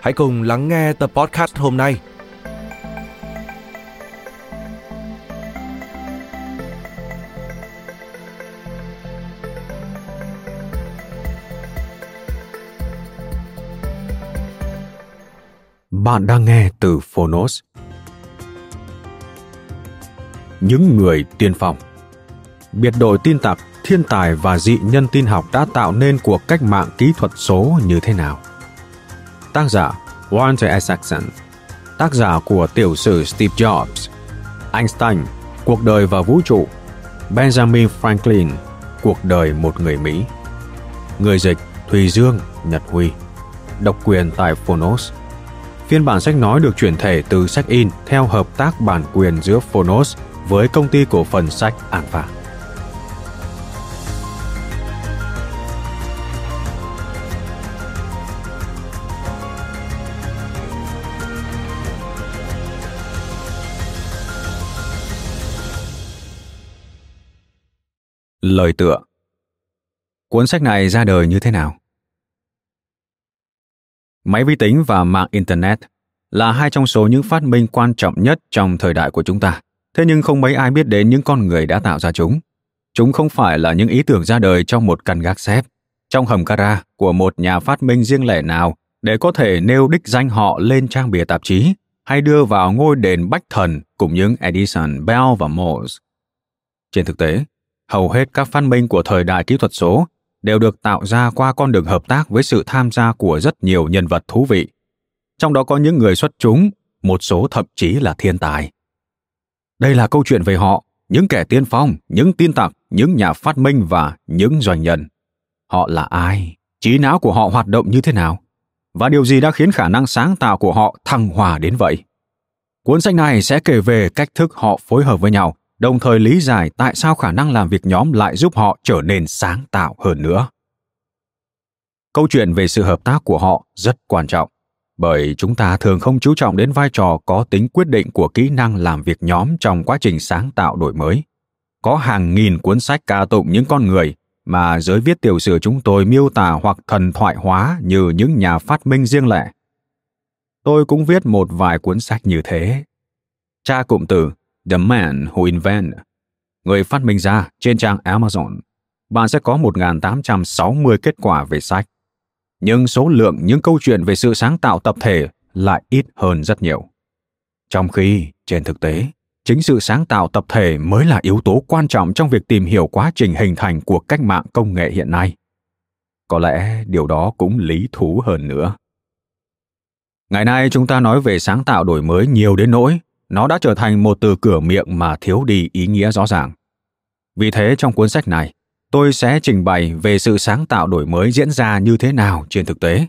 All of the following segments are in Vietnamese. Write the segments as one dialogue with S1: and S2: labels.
S1: hãy cùng lắng nghe tập podcast hôm nay.
S2: Bạn đang nghe từ Phonos. Những người tiên phong Biệt đội tin tặc, thiên tài và dị nhân tin học đã tạo nên cuộc cách mạng kỹ thuật số như thế nào? Tác giả Walter Isaacson Tác giả của tiểu sử Steve Jobs Einstein, Cuộc đời và vũ trụ Benjamin Franklin, Cuộc đời một người Mỹ. Người dịch Thùy Dương, Nhật Huy Độc quyền tại Phonos. Phiên bản sách nói được chuyển thể từ sách in theo hợp tác bản quyền giữa Phonos với công ty cổ phần sách Alpha. Lời tựa Cuốn sách này ra đời như thế nào? Máy vi tính và mạng Internet là hai trong số những phát minh quan trọng nhất trong thời đại của chúng ta. Thế nhưng không mấy ai biết đến những con người đã tạo ra chúng. Chúng không phải là những ý tưởng ra đời trong một căn gác xếp, trong hầm gara của một nhà phát minh riêng lẻ nào để có thể nêu đích danh họ lên trang bìa tạp chí hay đưa vào ngôi đền bách thần cùng những Edison, Bell và Morse. Trên thực tế, hầu hết các phát minh của thời đại kỹ thuật số đều được tạo ra qua con đường hợp tác với sự tham gia của rất nhiều nhân vật thú vị. Trong đó có những người xuất chúng, một số thậm chí là thiên tài. Đây là câu chuyện về họ, những kẻ tiên phong, những tin tặc, những nhà phát minh và những doanh nhân. Họ là ai? Trí não của họ hoạt động như thế nào? Và điều gì đã khiến khả năng sáng tạo của họ thăng hòa đến vậy? Cuốn sách này sẽ kể về cách thức họ phối hợp với nhau đồng thời lý giải tại sao khả năng làm việc nhóm lại giúp họ trở nên sáng tạo hơn nữa. Câu chuyện về sự hợp tác của họ rất quan trọng, bởi chúng ta thường không chú trọng đến vai trò có tính quyết định của kỹ năng làm việc nhóm trong quá trình sáng tạo đổi mới. Có hàng nghìn cuốn sách ca tụng những con người mà giới viết tiểu sử chúng tôi miêu tả hoặc thần thoại hóa như những nhà phát minh riêng lẻ. Tôi cũng viết một vài cuốn sách như thế. Cha cụm từ The Man Who Invent, người phát minh ra trên trang Amazon, bạn sẽ có 1.860 kết quả về sách. Nhưng số lượng những câu chuyện về sự sáng tạo tập thể lại ít hơn rất nhiều. Trong khi, trên thực tế, chính sự sáng tạo tập thể mới là yếu tố quan trọng trong việc tìm hiểu quá trình hình thành của cách mạng công nghệ hiện nay. Có lẽ điều đó cũng lý thú hơn nữa. Ngày nay chúng ta nói về sáng tạo đổi mới nhiều đến nỗi nó đã trở thành một từ cửa miệng mà thiếu đi ý nghĩa rõ ràng. Vì thế trong cuốn sách này, tôi sẽ trình bày về sự sáng tạo đổi mới diễn ra như thế nào trên thực tế.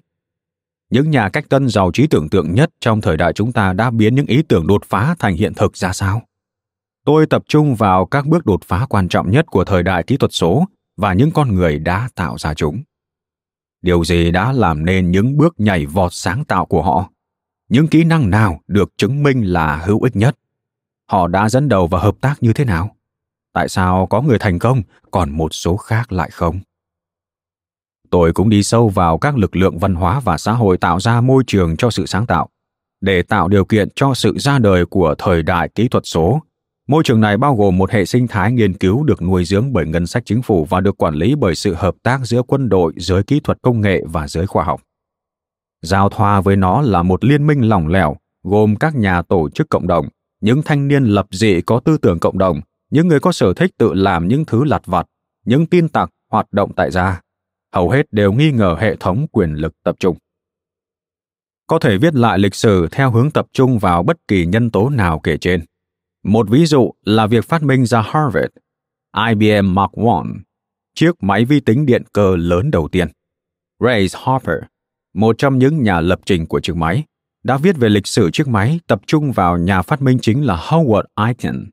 S2: Những nhà cách tân giàu trí tưởng tượng nhất trong thời đại chúng ta đã biến những ý tưởng đột phá thành hiện thực ra sao? Tôi tập trung vào các bước đột phá quan trọng nhất của thời đại kỹ thuật số và những con người đã tạo ra chúng. Điều gì đã làm nên những bước nhảy vọt sáng tạo của họ? Những kỹ năng nào được chứng minh là hữu ích nhất? Họ đã dẫn đầu và hợp tác như thế nào? Tại sao có người thành công, còn một số khác lại không? Tôi cũng đi sâu vào các lực lượng văn hóa và xã hội tạo ra môi trường cho sự sáng tạo. Để tạo điều kiện cho sự ra đời của thời đại kỹ thuật số, môi trường này bao gồm một hệ sinh thái nghiên cứu được nuôi dưỡng bởi ngân sách chính phủ và được quản lý bởi sự hợp tác giữa quân đội, giới kỹ thuật công nghệ và giới khoa học giao thoa với nó là một liên minh lỏng lẻo gồm các nhà tổ chức cộng đồng, những thanh niên lập dị có tư tưởng cộng đồng, những người có sở thích tự làm những thứ lặt vặt, những tin tặc hoạt động tại gia. Hầu hết đều nghi ngờ hệ thống quyền lực tập trung. Có thể viết lại lịch sử theo hướng tập trung vào bất kỳ nhân tố nào kể trên. Một ví dụ là việc phát minh ra Harvard, IBM Mark I, chiếc máy vi tính điện cơ lớn đầu tiên. Ray Harper, một trong những nhà lập trình của chiếc máy, đã viết về lịch sử chiếc máy tập trung vào nhà phát minh chính là Howard Aiken.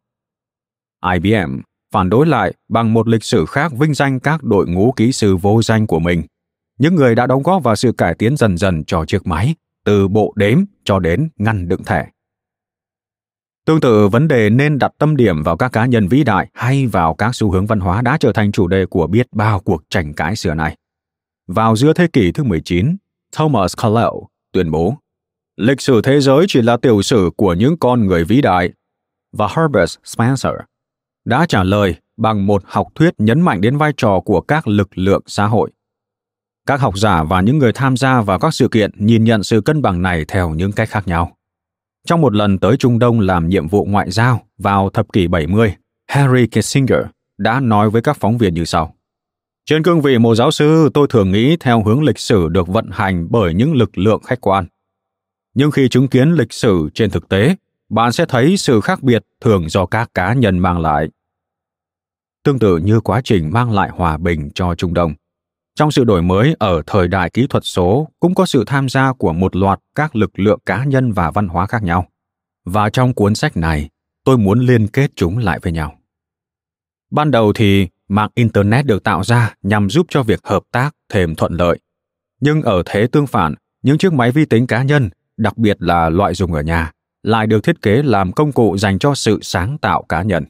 S2: IBM phản đối lại bằng một lịch sử khác vinh danh các đội ngũ kỹ sư vô danh của mình, những người đã đóng góp vào sự cải tiến dần dần cho chiếc máy, từ bộ đếm cho đến ngăn đựng thẻ. Tương tự, vấn đề nên đặt tâm điểm vào các cá nhân vĩ đại hay vào các xu hướng văn hóa đã trở thành chủ đề của biết bao cuộc tranh cãi xưa này. Vào giữa thế kỷ thứ 19, Thomas Carlyle tuyên bố Lịch sử thế giới chỉ là tiểu sử của những con người vĩ đại. Và Herbert Spencer đã trả lời bằng một học thuyết nhấn mạnh đến vai trò của các lực lượng xã hội. Các học giả và những người tham gia vào các sự kiện nhìn nhận sự cân bằng này theo những cách khác nhau. Trong một lần tới Trung Đông làm nhiệm vụ ngoại giao vào thập kỷ 70, Harry Kissinger đã nói với các phóng viên như sau. Trên cương vị một giáo sư, tôi thường nghĩ theo hướng lịch sử được vận hành bởi những lực lượng khách quan. Nhưng khi chứng kiến lịch sử trên thực tế, bạn sẽ thấy sự khác biệt thường do các cá nhân mang lại. Tương tự như quá trình mang lại hòa bình cho Trung Đông, trong sự đổi mới ở thời đại kỹ thuật số cũng có sự tham gia của một loạt các lực lượng cá nhân và văn hóa khác nhau. Và trong cuốn sách này, tôi muốn liên kết chúng lại với nhau. Ban đầu thì mạng internet được tạo ra nhằm giúp cho việc hợp tác thêm thuận lợi. Nhưng ở thế tương phản, những chiếc máy vi tính cá nhân, đặc biệt là loại dùng ở nhà, lại được thiết kế làm công cụ dành cho sự sáng tạo cá nhân.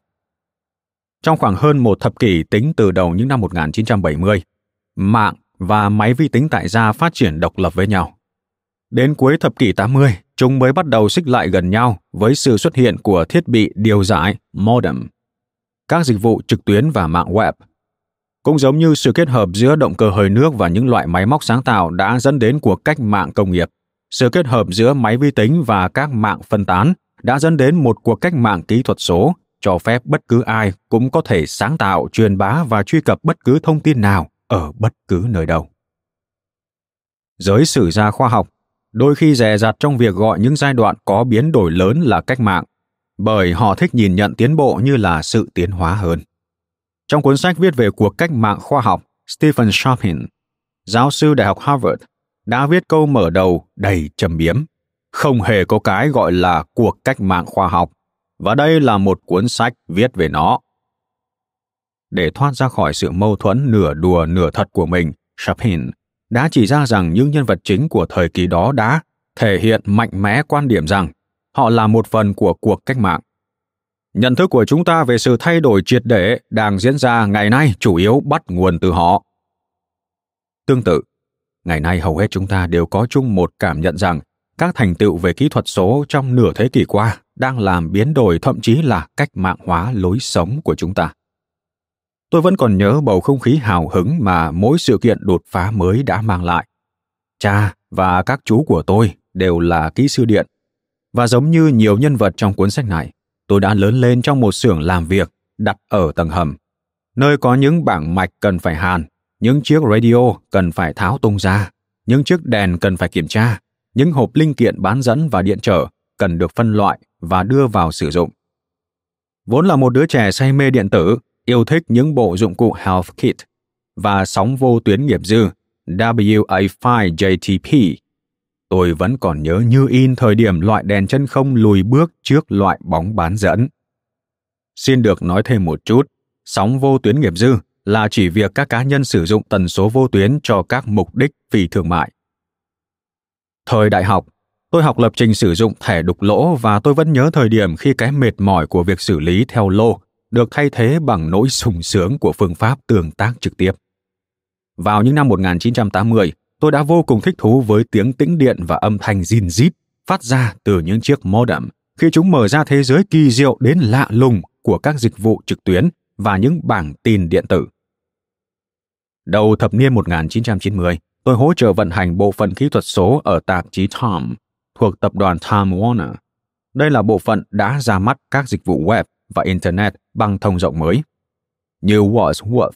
S2: Trong khoảng hơn một thập kỷ tính từ đầu những năm 1970, mạng và máy vi tính tại gia phát triển độc lập với nhau. Đến cuối thập kỷ 80, chúng mới bắt đầu xích lại gần nhau với sự xuất hiện của thiết bị điều giải modem, các dịch vụ trực tuyến và mạng web. Cũng giống như sự kết hợp giữa động cơ hơi nước và những loại máy móc sáng tạo đã dẫn đến cuộc cách mạng công nghiệp, sự kết hợp giữa máy vi tính và các mạng phân tán đã dẫn đến một cuộc cách mạng kỹ thuật số cho phép bất cứ ai cũng có thể sáng tạo, truyền bá và truy cập bất cứ thông tin nào ở bất cứ nơi đâu. Giới sử gia khoa học đôi khi dè dặt trong việc gọi những giai đoạn có biến đổi lớn là cách mạng, bởi họ thích nhìn nhận tiến bộ như là sự tiến hóa hơn. Trong cuốn sách viết về cuộc cách mạng khoa học, Stephen Shapin, giáo sư Đại học Harvard, đã viết câu mở đầu đầy trầm biếm. Không hề có cái gọi là cuộc cách mạng khoa học, và đây là một cuốn sách viết về nó để thoát ra khỏi sự mâu thuẫn nửa đùa nửa thật của mình, Shapin đã chỉ ra rằng những nhân vật chính của thời kỳ đó đã thể hiện mạnh mẽ quan điểm rằng họ là một phần của cuộc cách mạng. Nhận thức của chúng ta về sự thay đổi triệt để đang diễn ra ngày nay chủ yếu bắt nguồn từ họ. Tương tự, ngày nay hầu hết chúng ta đều có chung một cảm nhận rằng các thành tựu về kỹ thuật số trong nửa thế kỷ qua đang làm biến đổi thậm chí là cách mạng hóa lối sống của chúng ta tôi vẫn còn nhớ bầu không khí hào hứng mà mỗi sự kiện đột phá mới đã mang lại. Cha và các chú của tôi đều là kỹ sư điện. Và giống như nhiều nhân vật trong cuốn sách này, tôi đã lớn lên trong một xưởng làm việc đặt ở tầng hầm, nơi có những bảng mạch cần phải hàn, những chiếc radio cần phải tháo tung ra, những chiếc đèn cần phải kiểm tra, những hộp linh kiện bán dẫn và điện trở cần được phân loại và đưa vào sử dụng. Vốn là một đứa trẻ say mê điện tử, yêu thích những bộ dụng cụ Health Kit và sóng vô tuyến nghiệp dư WA5 JTP. Tôi vẫn còn nhớ như in thời điểm loại đèn chân không lùi bước trước loại bóng bán dẫn. Xin được nói thêm một chút, sóng vô tuyến nghiệp dư là chỉ việc các cá nhân sử dụng tần số vô tuyến cho các mục đích phi thương mại. Thời đại học, tôi học lập trình sử dụng thẻ đục lỗ và tôi vẫn nhớ thời điểm khi cái mệt mỏi của việc xử lý theo lô được thay thế bằng nỗi sùng sướng của phương pháp tương tác trực tiếp. Vào những năm 1980, tôi đã vô cùng thích thú với tiếng tĩnh điện và âm thanh zin rít phát ra từ những chiếc modem khi chúng mở ra thế giới kỳ diệu đến lạ lùng của các dịch vụ trực tuyến và những bảng tin điện tử. Đầu thập niên 1990, tôi hỗ trợ vận hành bộ phận kỹ thuật số ở tạp chí Tom, thuộc tập đoàn Time Warner. Đây là bộ phận đã ra mắt các dịch vụ web và Internet bằng thông rộng mới. Như Wordsworth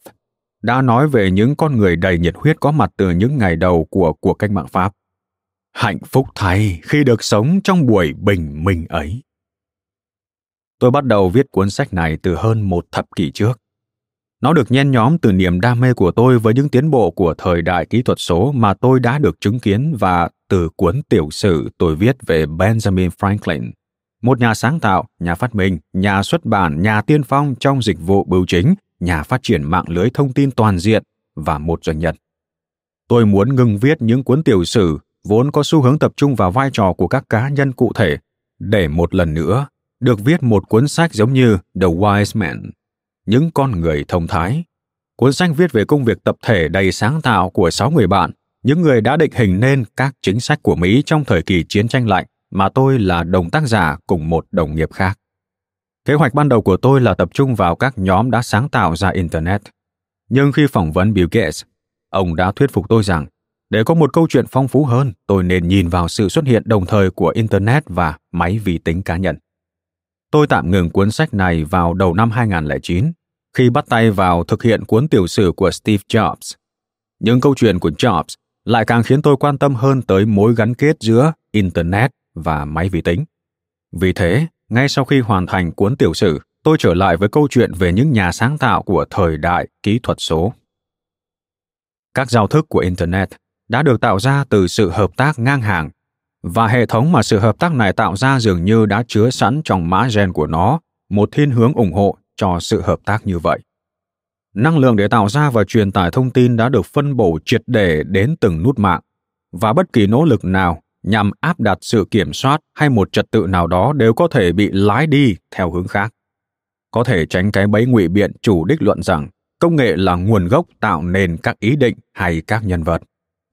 S2: đã nói về những con người đầy nhiệt huyết có mặt từ những ngày đầu của cuộc cách mạng Pháp. Hạnh phúc thay khi được sống trong buổi bình minh ấy. Tôi bắt đầu viết cuốn sách này từ hơn một thập kỷ trước. Nó được nhen nhóm từ niềm đam mê của tôi với những tiến bộ của thời đại kỹ thuật số mà tôi đã được chứng kiến và từ cuốn tiểu sử tôi viết về Benjamin Franklin, một nhà sáng tạo, nhà phát minh, nhà xuất bản, nhà tiên phong trong dịch vụ bưu chính, nhà phát triển mạng lưới thông tin toàn diện và một doanh nhân. Tôi muốn ngừng viết những cuốn tiểu sử vốn có xu hướng tập trung vào vai trò của các cá nhân cụ thể để một lần nữa được viết một cuốn sách giống như The Wise Man, những con người thông thái. Cuốn sách viết về công việc tập thể đầy sáng tạo của sáu người bạn, những người đã định hình nên các chính sách của Mỹ trong thời kỳ chiến tranh lạnh mà tôi là đồng tác giả cùng một đồng nghiệp khác. Kế hoạch ban đầu của tôi là tập trung vào các nhóm đã sáng tạo ra Internet. Nhưng khi phỏng vấn Bill Gates, ông đã thuyết phục tôi rằng để có một câu chuyện phong phú hơn, tôi nên nhìn vào sự xuất hiện đồng thời của Internet và máy vi tính cá nhân. Tôi tạm ngừng cuốn sách này vào đầu năm 2009 khi bắt tay vào thực hiện cuốn tiểu sử của Steve Jobs. Những câu chuyện của Jobs lại càng khiến tôi quan tâm hơn tới mối gắn kết giữa Internet và máy vi tính. Vì thế, ngay sau khi hoàn thành cuốn tiểu sử, tôi trở lại với câu chuyện về những nhà sáng tạo của thời đại kỹ thuật số. Các giao thức của Internet đã được tạo ra từ sự hợp tác ngang hàng và hệ thống mà sự hợp tác này tạo ra dường như đã chứa sẵn trong mã gen của nó một thiên hướng ủng hộ cho sự hợp tác như vậy. Năng lượng để tạo ra và truyền tải thông tin đã được phân bổ triệt để đến từng nút mạng, và bất kỳ nỗ lực nào nhằm áp đặt sự kiểm soát hay một trật tự nào đó đều có thể bị lái đi theo hướng khác. Có thể tránh cái bẫy ngụy biện chủ đích luận rằng công nghệ là nguồn gốc tạo nên các ý định hay các nhân vật,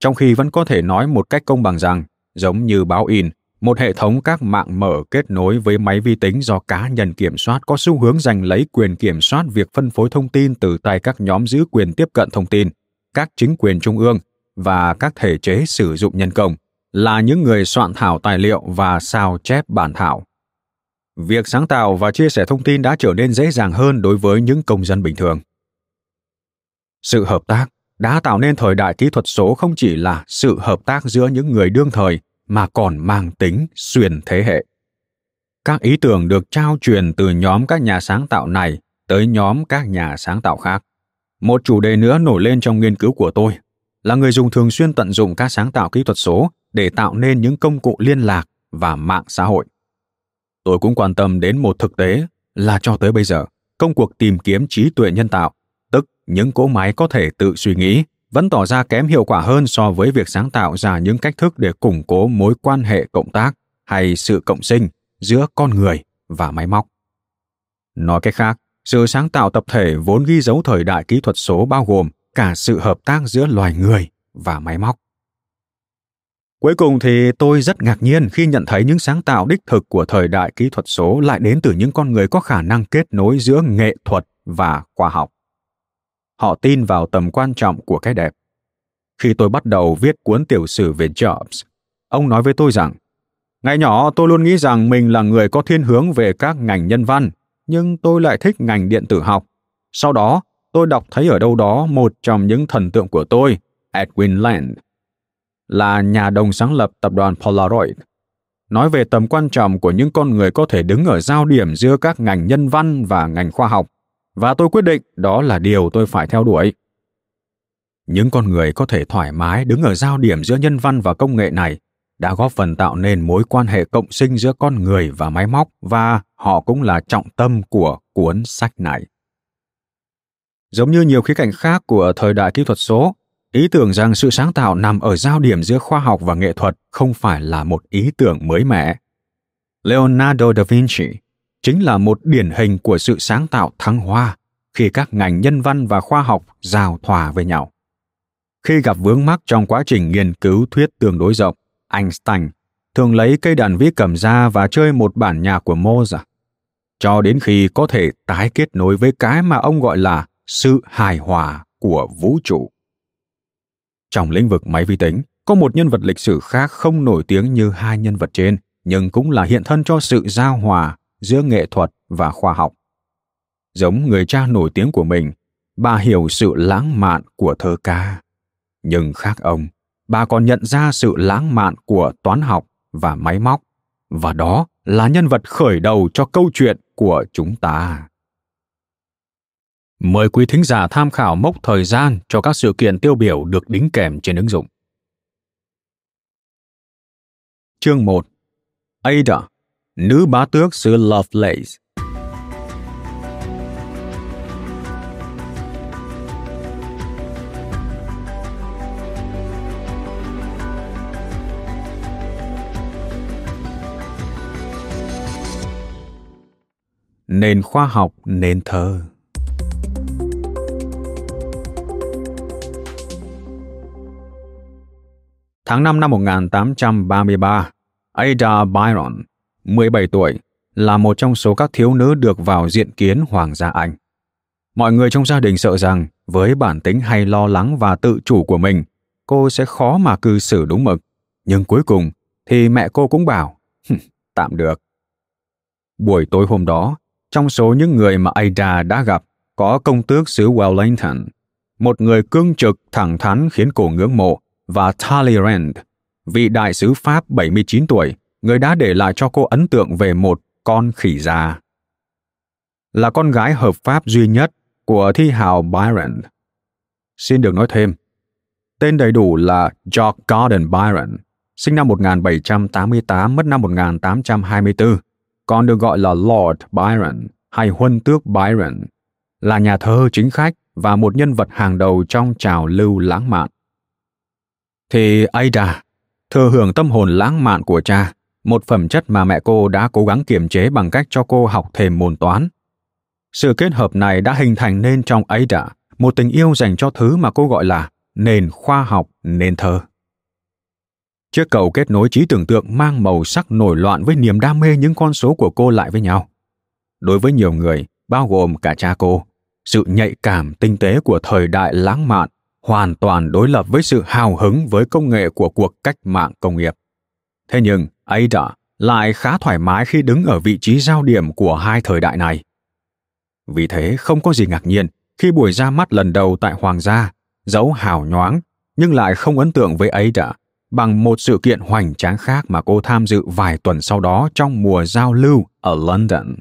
S2: trong khi vẫn có thể nói một cách công bằng rằng giống như báo in, một hệ thống các mạng mở kết nối với máy vi tính do cá nhân kiểm soát có xu hướng giành lấy quyền kiểm soát việc phân phối thông tin từ tay các nhóm giữ quyền tiếp cận thông tin, các chính quyền trung ương và các thể chế sử dụng nhân công là những người soạn thảo tài liệu và sao chép bản thảo. Việc sáng tạo và chia sẻ thông tin đã trở nên dễ dàng hơn đối với những công dân bình thường. Sự hợp tác đã tạo nên thời đại kỹ thuật số không chỉ là sự hợp tác giữa những người đương thời mà còn mang tính xuyên thế hệ. Các ý tưởng được trao truyền từ nhóm các nhà sáng tạo này tới nhóm các nhà sáng tạo khác. Một chủ đề nữa nổi lên trong nghiên cứu của tôi là người dùng thường xuyên tận dụng các sáng tạo kỹ thuật số để tạo nên những công cụ liên lạc và mạng xã hội. Tôi cũng quan tâm đến một thực tế là cho tới bây giờ, công cuộc tìm kiếm trí tuệ nhân tạo, tức những cỗ máy có thể tự suy nghĩ, vẫn tỏ ra kém hiệu quả hơn so với việc sáng tạo ra những cách thức để củng cố mối quan hệ cộng tác hay sự cộng sinh giữa con người và máy móc. Nói cách khác, sự sáng tạo tập thể vốn ghi dấu thời đại kỹ thuật số bao gồm cả sự hợp tác giữa loài người và máy móc. Cuối cùng thì tôi rất ngạc nhiên khi nhận thấy những sáng tạo đích thực của thời đại kỹ thuật số lại đến từ những con người có khả năng kết nối giữa nghệ thuật và khoa học. Họ tin vào tầm quan trọng của cái đẹp. Khi tôi bắt đầu viết cuốn tiểu sử về Jobs, ông nói với tôi rằng, Ngày nhỏ tôi luôn nghĩ rằng mình là người có thiên hướng về các ngành nhân văn, nhưng tôi lại thích ngành điện tử học. Sau đó, tôi đọc thấy ở đâu đó một trong những thần tượng của tôi, Edwin Land, là nhà đồng sáng lập tập đoàn Polaroid, nói về tầm quan trọng của những con người có thể đứng ở giao điểm giữa các ngành nhân văn và ngành khoa học, và tôi quyết định đó là điều tôi phải theo đuổi. Những con người có thể thoải mái đứng ở giao điểm giữa nhân văn và công nghệ này đã góp phần tạo nên mối quan hệ cộng sinh giữa con người và máy móc và họ cũng là trọng tâm của cuốn sách này. Giống như nhiều khía cạnh khác của thời đại kỹ thuật số, ý tưởng rằng sự sáng tạo nằm ở giao điểm giữa khoa học và nghệ thuật không phải là một ý tưởng mới mẻ. Leonardo da Vinci chính là một điển hình của sự sáng tạo thăng hoa khi các ngành nhân văn và khoa học giao hòa với nhau. Khi gặp vướng mắc trong quá trình nghiên cứu thuyết tương đối rộng, Einstein thường lấy cây đàn vĩ cầm ra và chơi một bản nhạc của Mozart, cho đến khi có thể tái kết nối với cái mà ông gọi là sự hài hòa của vũ trụ. Trong lĩnh vực máy vi tính, có một nhân vật lịch sử khác không nổi tiếng như hai nhân vật trên, nhưng cũng là hiện thân cho sự giao hòa giữa nghệ thuật và khoa học. Giống người cha nổi tiếng của mình, bà hiểu sự lãng mạn của thơ ca. Nhưng khác ông, bà còn nhận ra sự lãng mạn của toán học và máy móc, và đó là nhân vật khởi đầu cho câu chuyện của chúng ta. Mời quý thính giả tham khảo mốc thời gian cho các sự kiện tiêu biểu được đính kèm trên ứng dụng. Chương 1 Ada, nữ bá tước xứ Lovelace nền khoa học nền thơ. Tháng 5 năm 1833, Ada Byron, 17 tuổi, là một trong số các thiếu nữ được vào diện kiến Hoàng gia Anh. Mọi người trong gia đình sợ rằng với bản tính hay lo lắng và tự chủ của mình, cô sẽ khó mà cư xử đúng mực. Nhưng cuối cùng thì mẹ cô cũng bảo, tạm được. Buổi tối hôm đó, trong số những người mà Ada đã gặp, có công tước xứ Wellington, một người cương trực, thẳng thắn khiến cô ngưỡng mộ, và Talleyrand, vị đại sứ Pháp 79 tuổi, người đã để lại cho cô ấn tượng về một con khỉ già. Là con gái hợp pháp duy nhất của thi hào Byron. Xin được nói thêm, tên đầy đủ là George Gordon Byron, sinh năm 1788, mất năm 1824, còn được gọi là Lord Byron hay Huân tước Byron, là nhà thơ chính khách và một nhân vật hàng đầu trong trào lưu lãng mạn. Thì Ada, thừa hưởng tâm hồn lãng mạn của cha, một phẩm chất mà mẹ cô đã cố gắng kiềm chế bằng cách cho cô học thêm môn toán. Sự kết hợp này đã hình thành nên trong Ada một tình yêu dành cho thứ mà cô gọi là nền khoa học, nền thơ. Chiếc cầu kết nối trí tưởng tượng mang màu sắc nổi loạn với niềm đam mê những con số của cô lại với nhau. Đối với nhiều người, bao gồm cả cha cô, sự nhạy cảm tinh tế của thời đại lãng mạn hoàn toàn đối lập với sự hào hứng với công nghệ của cuộc cách mạng công nghiệp. Thế nhưng, Ada lại khá thoải mái khi đứng ở vị trí giao điểm của hai thời đại này. Vì thế, không có gì ngạc nhiên khi buổi ra mắt lần đầu tại Hoàng gia, dấu hào nhoáng, nhưng lại không ấn tượng với Ada bằng một sự kiện hoành tráng khác mà cô tham dự vài tuần sau đó trong mùa giao lưu ở London.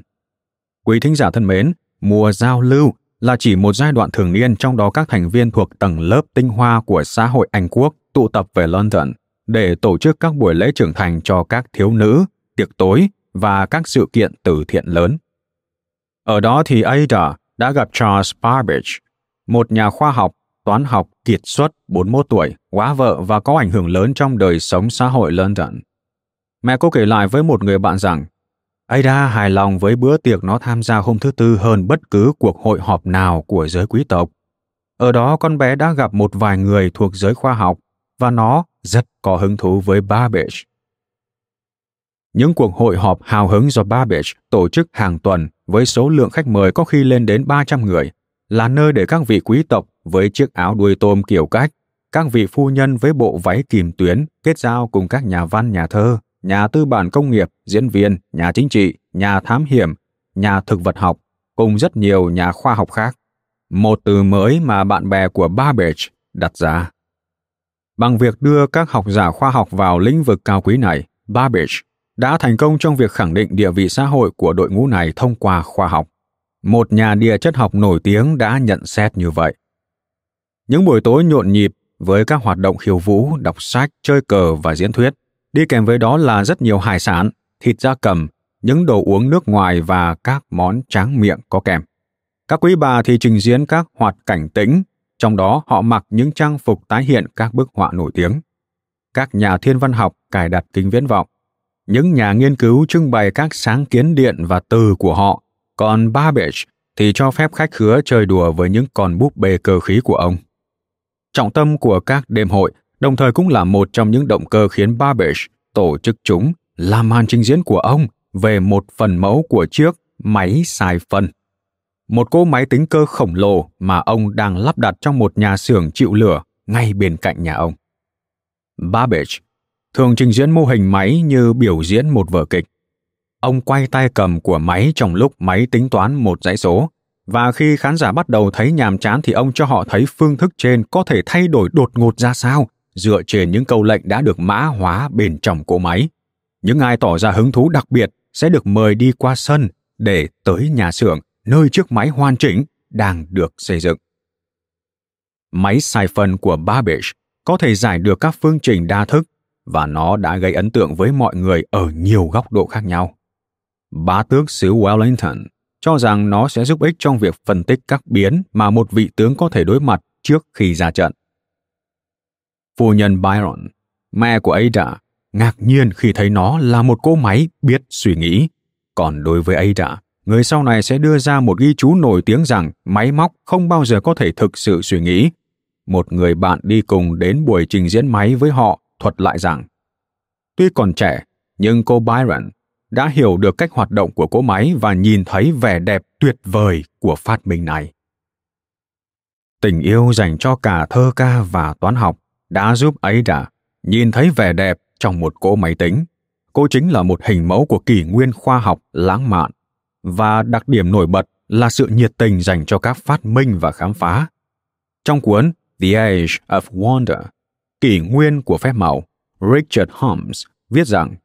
S2: Quý thính giả thân mến, mùa giao lưu là chỉ một giai đoạn thường niên trong đó các thành viên thuộc tầng lớp tinh hoa của xã hội Anh quốc tụ tập về London để tổ chức các buổi lễ trưởng thành cho các thiếu nữ, tiệc tối và các sự kiện từ thiện lớn. Ở đó thì Ada đã gặp Charles Babbage, một nhà khoa học, toán học kiệt xuất 41 tuổi, quá vợ và có ảnh hưởng lớn trong đời sống xã hội London. Mẹ cô kể lại với một người bạn rằng Ada hài lòng với bữa tiệc nó tham gia hôm thứ tư hơn bất cứ cuộc hội họp nào của giới quý tộc. Ở đó con bé đã gặp một vài người thuộc giới khoa học và nó rất có hứng thú với Babbage. Những cuộc hội họp hào hứng do Babbage tổ chức hàng tuần với số lượng khách mời có khi lên đến 300 người là nơi để các vị quý tộc với chiếc áo đuôi tôm kiểu cách, các vị phu nhân với bộ váy kìm tuyến kết giao cùng các nhà văn nhà thơ, nhà tư bản công nghiệp, diễn viên, nhà chính trị, nhà thám hiểm, nhà thực vật học, cùng rất nhiều nhà khoa học khác. Một từ mới mà bạn bè của Babbage đặt ra. Bằng việc đưa các học giả khoa học vào lĩnh vực cao quý này, Babbage đã thành công trong việc khẳng định địa vị xã hội của đội ngũ này thông qua khoa học. Một nhà địa chất học nổi tiếng đã nhận xét như vậy. Những buổi tối nhộn nhịp với các hoạt động khiêu vũ, đọc sách, chơi cờ và diễn thuyết Đi kèm với đó là rất nhiều hải sản, thịt da cầm, những đồ uống nước ngoài và các món tráng miệng có kèm. Các quý bà thì trình diễn các hoạt cảnh tĩnh, trong đó họ mặc những trang phục tái hiện các bức họa nổi tiếng. Các nhà thiên văn học cài đặt kính viễn vọng. Những nhà nghiên cứu trưng bày các sáng kiến điện và từ của họ, còn Babbage thì cho phép khách khứa chơi đùa với những con búp bê cơ khí của ông. Trọng tâm của các đêm hội đồng thời cũng là một trong những động cơ khiến Babbage tổ chức chúng làm màn trình diễn của ông về một phần mẫu của chiếc máy xài phân. Một cỗ máy tính cơ khổng lồ mà ông đang lắp đặt trong một nhà xưởng chịu lửa ngay bên cạnh nhà ông. Babbage thường trình diễn mô hình máy như biểu diễn một vở kịch. Ông quay tay cầm của máy trong lúc máy tính toán một dãy số, và khi khán giả bắt đầu thấy nhàm chán thì ông cho họ thấy phương thức trên có thể thay đổi đột ngột ra sao dựa trên những câu lệnh đã được mã hóa bên trong cỗ máy. Những ai tỏ ra hứng thú đặc biệt sẽ được mời đi qua sân để tới nhà xưởng, nơi chiếc máy hoàn chỉnh đang được xây dựng. Máy sai phân của Babbage có thể giải được các phương trình đa thức và nó đã gây ấn tượng với mọi người ở nhiều góc độ khác nhau. Bá tước xứ Wellington cho rằng nó sẽ giúp ích trong việc phân tích các biến mà một vị tướng có thể đối mặt trước khi ra trận. Phu nhân Byron, mẹ của Ada, ngạc nhiên khi thấy nó là một cỗ máy biết suy nghĩ. Còn đối với Ada, người sau này sẽ đưa ra một ghi chú nổi tiếng rằng máy móc không bao giờ có thể thực sự suy nghĩ. Một người bạn đi cùng đến buổi trình diễn máy với họ thuật lại rằng Tuy còn trẻ, nhưng cô Byron đã hiểu được cách hoạt động của cỗ máy và nhìn thấy vẻ đẹp tuyệt vời của phát minh này. Tình yêu dành cho cả thơ ca và toán học đã giúp Ada nhìn thấy vẻ đẹp trong một cỗ máy tính. Cô chính là một hình mẫu của kỷ nguyên khoa học lãng mạn và đặc điểm nổi bật là sự nhiệt tình dành cho các phát minh và khám phá. Trong cuốn The Age of Wonder, kỷ nguyên của phép màu, Richard Holmes viết rằng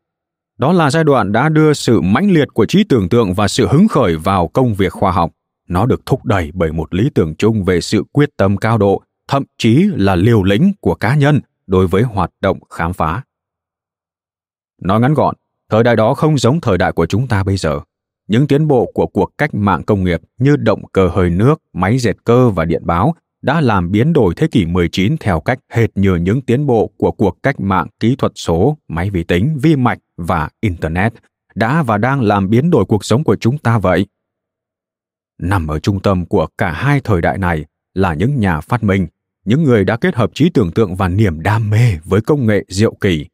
S2: đó là giai đoạn đã đưa sự mãnh liệt của trí tưởng tượng và sự hứng khởi vào công việc khoa học. Nó được thúc đẩy bởi một lý tưởng chung về sự quyết tâm cao độ, thậm chí là liều lĩnh của cá nhân đối với hoạt động khám phá. Nói ngắn gọn, thời đại đó không giống thời đại của chúng ta bây giờ. Những tiến bộ của cuộc cách mạng công nghiệp như động cơ hơi nước, máy dệt cơ và điện báo đã làm biến đổi thế kỷ 19 theo cách hệt như những tiến bộ của cuộc cách mạng kỹ thuật số, máy vi tính, vi mạch và Internet đã và đang làm biến đổi cuộc sống của chúng ta vậy. Nằm ở trung tâm của cả hai thời đại này là những nhà phát minh, những người đã kết hợp trí tưởng tượng và niềm đam mê với công nghệ diệu kỳ.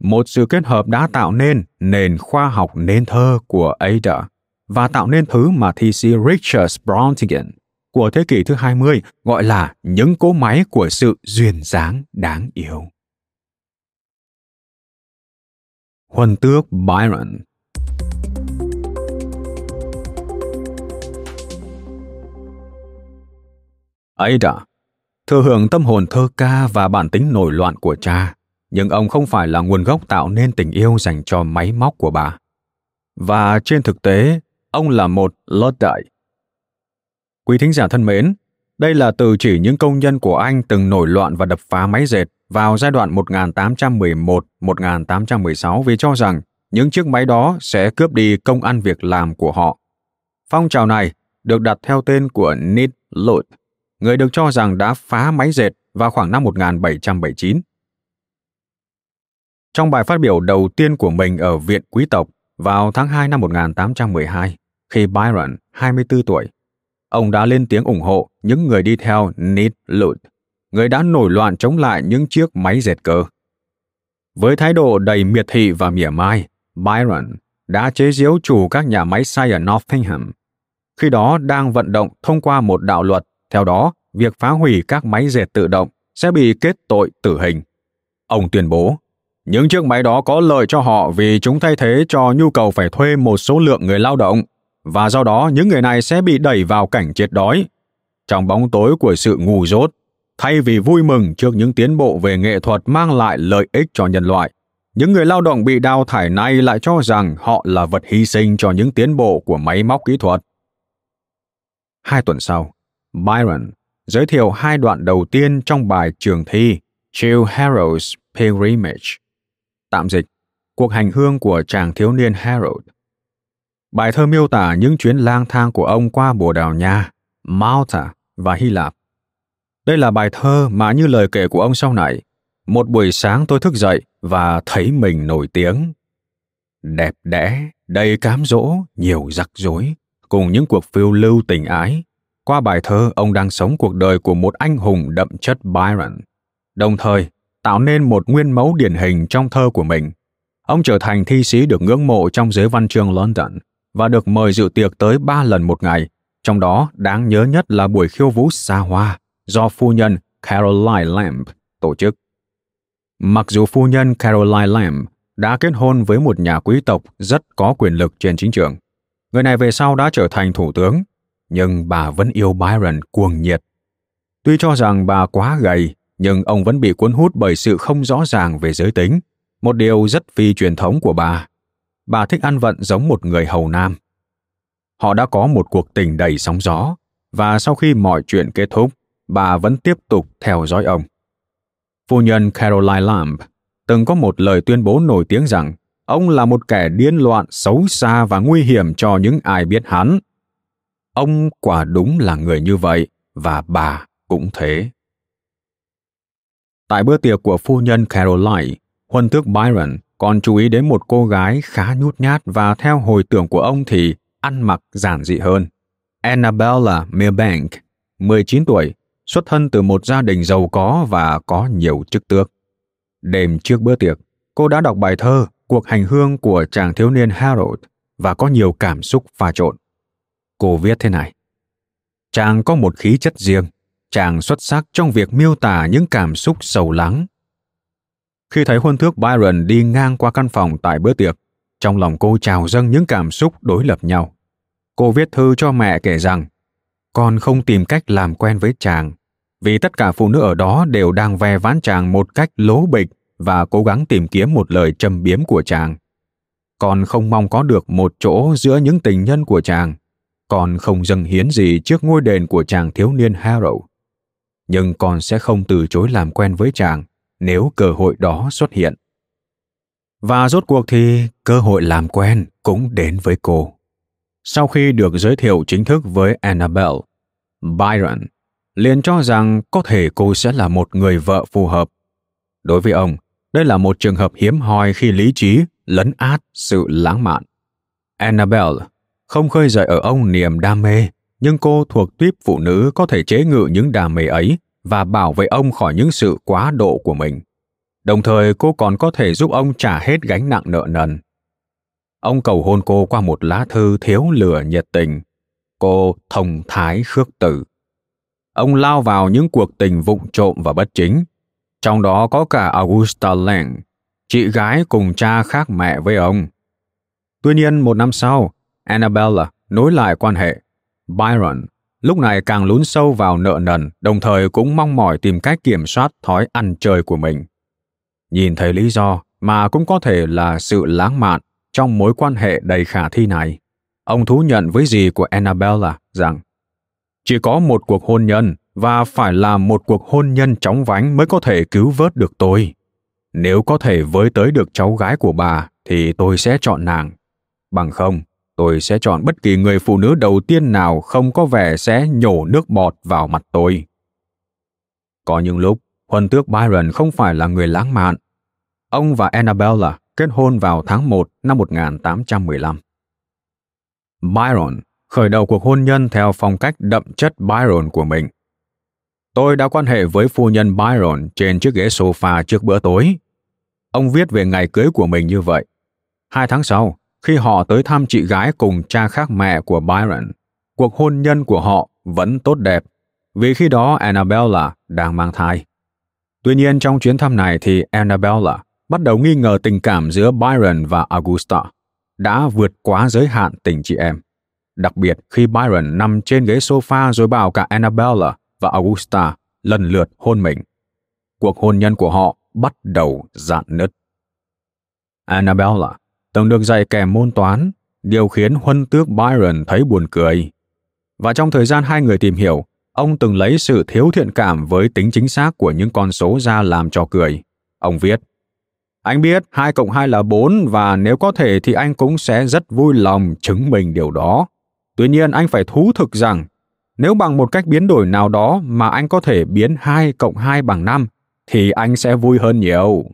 S2: Một sự kết hợp đã tạo nên nền khoa học nên thơ của Ada và tạo nên thứ mà thi sĩ Richard Brontigan của thế kỷ thứ 20 gọi là những cỗ máy của sự duyên dáng đáng yêu. Huân tước Byron Ada thừa hưởng tâm hồn thơ ca và bản tính nổi loạn của cha, nhưng ông không phải là nguồn gốc tạo nên tình yêu dành cho máy móc của bà. Và trên thực tế, ông là một Luddite, Quý thính giả thân mến, đây là từ chỉ những công nhân của Anh từng nổi loạn và đập phá máy dệt vào giai đoạn 1811-1816 vì cho rằng những chiếc máy đó sẽ cướp đi công ăn việc làm của họ. Phong trào này được đặt theo tên của Ned Lloyd người được cho rằng đã phá máy dệt vào khoảng năm 1779. Trong bài phát biểu đầu tiên của mình ở Viện Quý tộc vào tháng 2 năm 1812, khi Byron, 24 tuổi, ông đã lên tiếng ủng hộ những người đi theo Ned Ludd, người đã nổi loạn chống lại những chiếc máy dệt cơ. Với thái độ đầy miệt thị và mỉa mai, Byron đã chế giễu chủ các nhà máy xay ở Nottingham. Khi đó đang vận động thông qua một đạo luật, theo đó, việc phá hủy các máy dệt tự động sẽ bị kết tội tử hình. Ông tuyên bố, những chiếc máy đó có lợi cho họ vì chúng thay thế cho nhu cầu phải thuê một số lượng người lao động và do đó những người này sẽ bị đẩy vào cảnh chết đói. Trong bóng tối của sự ngu dốt, thay vì vui mừng trước những tiến bộ về nghệ thuật mang lại lợi ích cho nhân loại, những người lao động bị đào thải này lại cho rằng họ là vật hy sinh cho những tiến bộ của máy móc kỹ thuật. Hai tuần sau, Byron giới thiệu hai đoạn đầu tiên trong bài trường thi Chill Harold's Pilgrimage. Tạm dịch, cuộc hành hương của chàng thiếu niên Harold Bài thơ miêu tả những chuyến lang thang của ông qua Bồ Đào Nha, Malta và Hy Lạp. Đây là bài thơ mà như lời kể của ông sau này, một buổi sáng tôi thức dậy và thấy mình nổi tiếng. Đẹp đẽ, đầy cám dỗ, nhiều rắc rối, cùng những cuộc phiêu lưu tình ái. Qua bài thơ, ông đang sống cuộc đời của một anh hùng đậm chất Byron, đồng thời tạo nên một nguyên mẫu điển hình trong thơ của mình. Ông trở thành thi sĩ được ngưỡng mộ trong giới văn chương London và được mời dự tiệc tới ba lần một ngày, trong đó đáng nhớ nhất là buổi khiêu vũ xa hoa do phu nhân Caroline Lamb tổ chức. Mặc dù phu nhân Caroline Lamb đã kết hôn với một nhà quý tộc rất có quyền lực trên chính trường, người này về sau đã trở thành thủ tướng, nhưng bà vẫn yêu Byron cuồng nhiệt. Tuy cho rằng bà quá gầy, nhưng ông vẫn bị cuốn hút bởi sự không rõ ràng về giới tính, một điều rất phi truyền thống của bà. Bà thích ăn vận giống một người hầu nam. Họ đã có một cuộc tình đầy sóng gió, và sau khi mọi chuyện kết thúc, bà vẫn tiếp tục theo dõi ông. Phu nhân Caroline Lamb từng có một lời tuyên bố nổi tiếng rằng ông là một kẻ điên loạn xấu xa và nguy hiểm cho những ai biết hắn. Ông quả đúng là người như vậy, và bà cũng thế. Tại bữa tiệc của phu nhân Caroline, huân tước Byron còn chú ý đến một cô gái khá nhút nhát và theo hồi tưởng của ông thì ăn mặc giản dị hơn. Annabella Milbank, 19 tuổi, xuất thân từ một gia đình giàu có và có nhiều chức tước. Đêm trước bữa tiệc, cô đã đọc bài thơ Cuộc hành hương của chàng thiếu niên Harold và có nhiều cảm xúc pha trộn. Cô viết thế này. Chàng có một khí chất riêng, chàng xuất sắc trong việc miêu tả những cảm xúc sầu lắng. Khi thấy huân thước Byron đi ngang qua căn phòng tại bữa tiệc, trong lòng cô trào dâng những cảm xúc đối lập nhau. Cô viết thư cho mẹ kể rằng, con không tìm cách làm quen với chàng, vì tất cả phụ nữ ở đó đều đang ve vãn chàng một cách lố bịch và cố gắng tìm kiếm một lời châm biếm của chàng. Con không mong có được một chỗ giữa những tình nhân của chàng. Con không dâng hiến gì trước ngôi đền của chàng thiếu niên Harold nhưng con sẽ không từ chối làm quen với chàng nếu cơ hội đó xuất hiện. Và rốt cuộc thì cơ hội làm quen cũng đến với cô. Sau khi được giới thiệu chính thức với Annabelle, Byron liền cho rằng có thể cô sẽ là một người vợ phù hợp. Đối với ông, đây là một trường hợp hiếm hoi khi lý trí lấn át sự lãng mạn. Annabelle không khơi dậy ở ông niềm đam mê nhưng cô thuộc tuyếp phụ nữ có thể chế ngự những đam mê ấy và bảo vệ ông khỏi những sự quá độ của mình. Đồng thời cô còn có thể giúp ông trả hết gánh nặng nợ nần. Ông cầu hôn cô qua một lá thư thiếu lửa nhiệt tình. Cô thông thái khước từ. Ông lao vào những cuộc tình vụng trộm và bất chính. Trong đó có cả Augusta Lang, chị gái cùng cha khác mẹ với ông. Tuy nhiên một năm sau, Annabella nối lại quan hệ Byron lúc này càng lún sâu vào nợ nần, đồng thời cũng mong mỏi tìm cách kiểm soát thói ăn chơi của mình. Nhìn thấy lý do mà cũng có thể là sự lãng mạn trong mối quan hệ đầy khả thi này. Ông thú nhận với dì của Annabella rằng chỉ có một cuộc hôn nhân và phải là một cuộc hôn nhân chóng vánh mới có thể cứu vớt được tôi. Nếu có thể với tới được cháu gái của bà thì tôi sẽ chọn nàng. Bằng không, tôi sẽ chọn bất kỳ người phụ nữ đầu tiên nào không có vẻ sẽ nhổ nước bọt vào mặt tôi. Có những lúc, huân tước Byron không phải là người lãng mạn. Ông và Annabella kết hôn vào tháng 1 năm 1815. Byron khởi đầu cuộc hôn nhân theo phong cách đậm chất Byron của mình. Tôi đã quan hệ với phu nhân Byron trên chiếc ghế sofa trước bữa tối. Ông viết về ngày cưới của mình như vậy. Hai tháng sau, khi họ tới thăm chị gái cùng cha khác mẹ của Byron. Cuộc hôn nhân của họ vẫn tốt đẹp, vì khi đó Annabella đang mang thai. Tuy nhiên trong chuyến thăm này thì Annabella bắt đầu nghi ngờ tình cảm giữa Byron và Augusta đã vượt quá giới hạn tình chị em. Đặc biệt khi Byron nằm trên ghế sofa rồi bảo cả Annabella và Augusta lần lượt hôn mình. Cuộc hôn nhân của họ bắt đầu dạn nứt. Annabella từng được dạy kèm môn toán, điều khiến huân tước Byron thấy buồn cười. Và trong thời gian hai người tìm hiểu, ông từng lấy sự thiếu thiện cảm với tính chính xác của những con số ra làm trò cười. Ông viết, Anh biết 2 cộng 2 là 4 và nếu có thể thì anh cũng sẽ rất vui lòng chứng minh điều đó. Tuy nhiên anh phải thú thực rằng, nếu bằng một cách biến đổi nào đó mà anh có thể biến 2 cộng 2 bằng 5, thì anh sẽ vui hơn nhiều.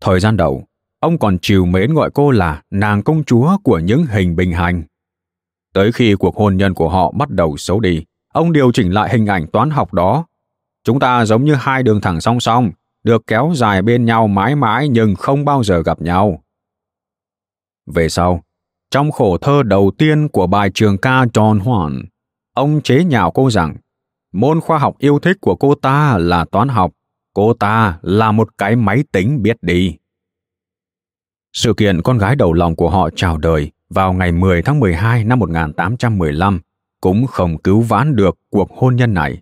S2: Thời gian đầu, ông còn chiều mến gọi cô là nàng công chúa của những hình bình hành. Tới khi cuộc hôn nhân của họ bắt đầu xấu đi, ông điều chỉnh lại hình ảnh toán học đó. Chúng ta giống như hai đường thẳng song song, được kéo dài bên nhau mãi mãi nhưng không bao giờ gặp nhau. Về sau, trong khổ thơ đầu tiên của bài trường ca tròn hoàn, ông chế nhạo cô rằng môn khoa học yêu thích của cô ta là toán học, cô ta là một cái máy tính biết đi. Sự kiện con gái đầu lòng của họ chào đời vào ngày 10 tháng 12 năm 1815 cũng không cứu vãn được cuộc hôn nhân này.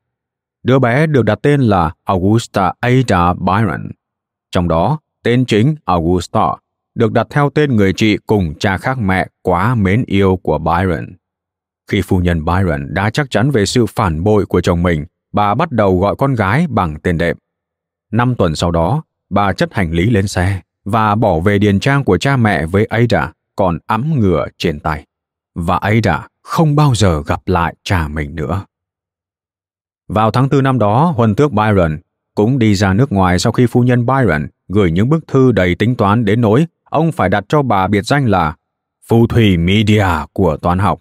S2: Đứa bé được đặt tên là Augusta Ada Byron. Trong đó, tên chính Augusta được đặt theo tên người chị cùng cha khác mẹ quá mến yêu của Byron. Khi phu nhân Byron đã chắc chắn về sự phản bội của chồng mình, bà bắt đầu gọi con gái bằng tên đệm. Năm tuần sau đó, bà chất hành lý lên xe và bỏ về điền trang của cha mẹ với Ada còn ấm ngựa trên tay. Và Ada không bao giờ gặp lại cha mình nữa. Vào tháng tư năm đó, huân tước Byron cũng đi ra nước ngoài sau khi phu nhân Byron gửi những bức thư đầy tính toán đến nỗi ông phải đặt cho bà biệt danh là phù thủy media của toán học.